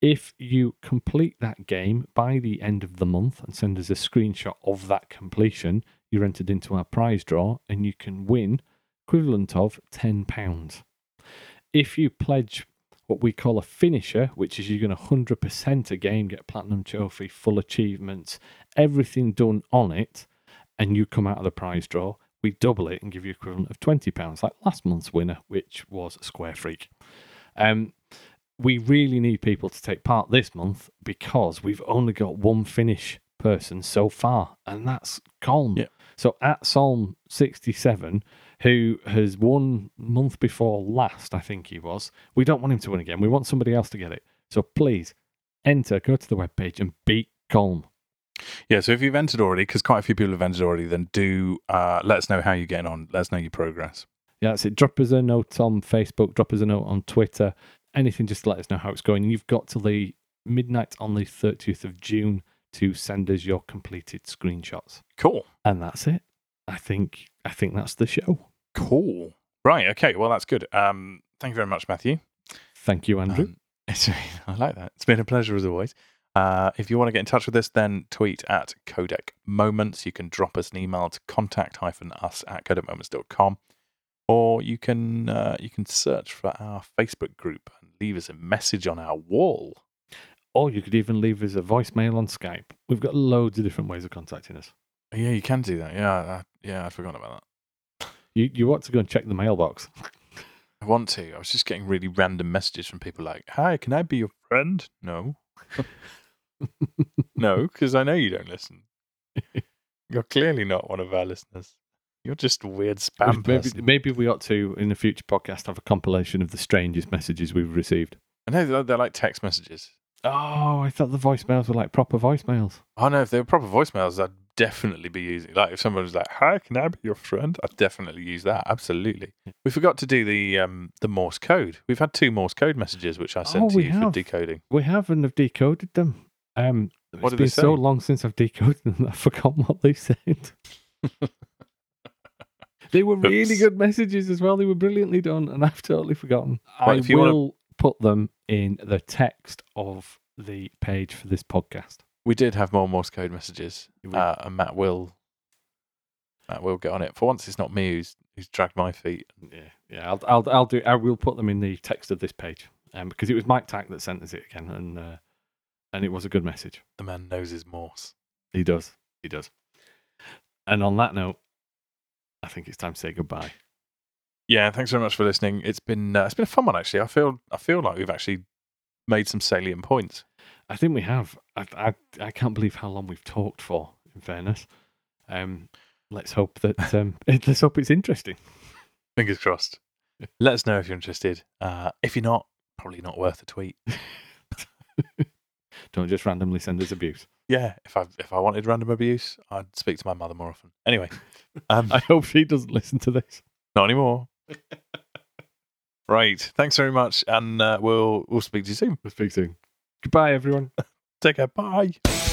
If you complete that game by the end of the month and send us a screenshot of that completion, you're entered into our prize draw and you can win equivalent of £10. If you pledge what we call a finisher, which is you're going to 100% a game, get platinum trophy, full achievements, everything done on it, and you come out of the prize draw, we double it and give you equivalent of £20, like last month's winner, which was Square Freak. Um, we really need people to take part this month because we've only got one finish person so far, and that's Colm. Yeah. So at Psalm 67, who has won month before last, I think he was, we don't want him to win again. We want somebody else to get it. So please enter, go to the webpage and beat Colm. Yeah. So if you've entered already, because quite a few people have entered already, then do uh, let us know how you're getting on. Let us know your progress. Yeah, that's it. Drop us a note on Facebook, drop us a note on Twitter, anything just to let us know how it's going. You've got till the midnight on the 30th of June to send us your completed screenshots. Cool. And that's it. I think I think that's the show. Cool. Right. Okay. Well, that's good. Um. Thank you very much, Matthew. Thank you, Andrew. Um, it's, I like that. It's been a pleasure as always. Uh, if you want to get in touch with us, then tweet at Codec Moments. You can drop us an email to contact hyphen us at codecmoments.com, or you can uh, you can search for our Facebook group and leave us a message on our wall. Or you could even leave us a voicemail on Skype. We've got loads of different ways of contacting us. Yeah, you can do that. Yeah, uh, yeah, I'd forgotten about that. You you want to go and check the mailbox. I want to. I was just getting really random messages from people like, "Hi, can I be your friend?" No, no, because I know you don't listen. You're clearly not one of our listeners. You're just a weird spam maybe, person. maybe we ought to, in a future podcast, have a compilation of the strangest messages we've received. I know they're, they're like text messages. Oh, I thought the voicemails were like proper voicemails. I know if they were proper voicemails, I'd definitely be using. Like if someone was like, "Hi, can I be your friend?" I'd definitely use that. Absolutely. We forgot to do the um the Morse code. We've had two Morse code messages which I sent Oh, to you for decoding. We haven't have decoded them. Um, What it's been so long since I've decoded them, I've forgotten what they said. they were really good messages as well. They were brilliantly done, and I've totally forgotten. Well, I if you wanna- will put them in the text of the page for this podcast. We did have more Morse code messages, uh, and Matt will Matt will get on it. For once, it's not me who's who's dragged my feet. Yeah, yeah. I'll, I'll, I'll do. I will put them in the text of this page, um, because it was Mike Tack that sent us it again, and uh, and it was a good message. The man knows his Morse. He does. He does. And on that note, I think it's time to say goodbye. Yeah, thanks very much for listening. It's been uh, it's been a fun one actually. I feel I feel like we've actually made some salient points. I think we have. I, I, I can't believe how long we've talked for. In fairness, um, let's hope that um, let's hope it's interesting. Fingers crossed. Let us know if you're interested. Uh, if you're not, probably not worth a tweet. Don't just randomly send us abuse. Yeah, if I if I wanted random abuse, I'd speak to my mother more often. Anyway, um, I hope she doesn't listen to this. not anymore. Right. Thanks very much, and uh, we'll we'll speak to you soon. We'll speak soon. Goodbye, everyone. Take care. Bye.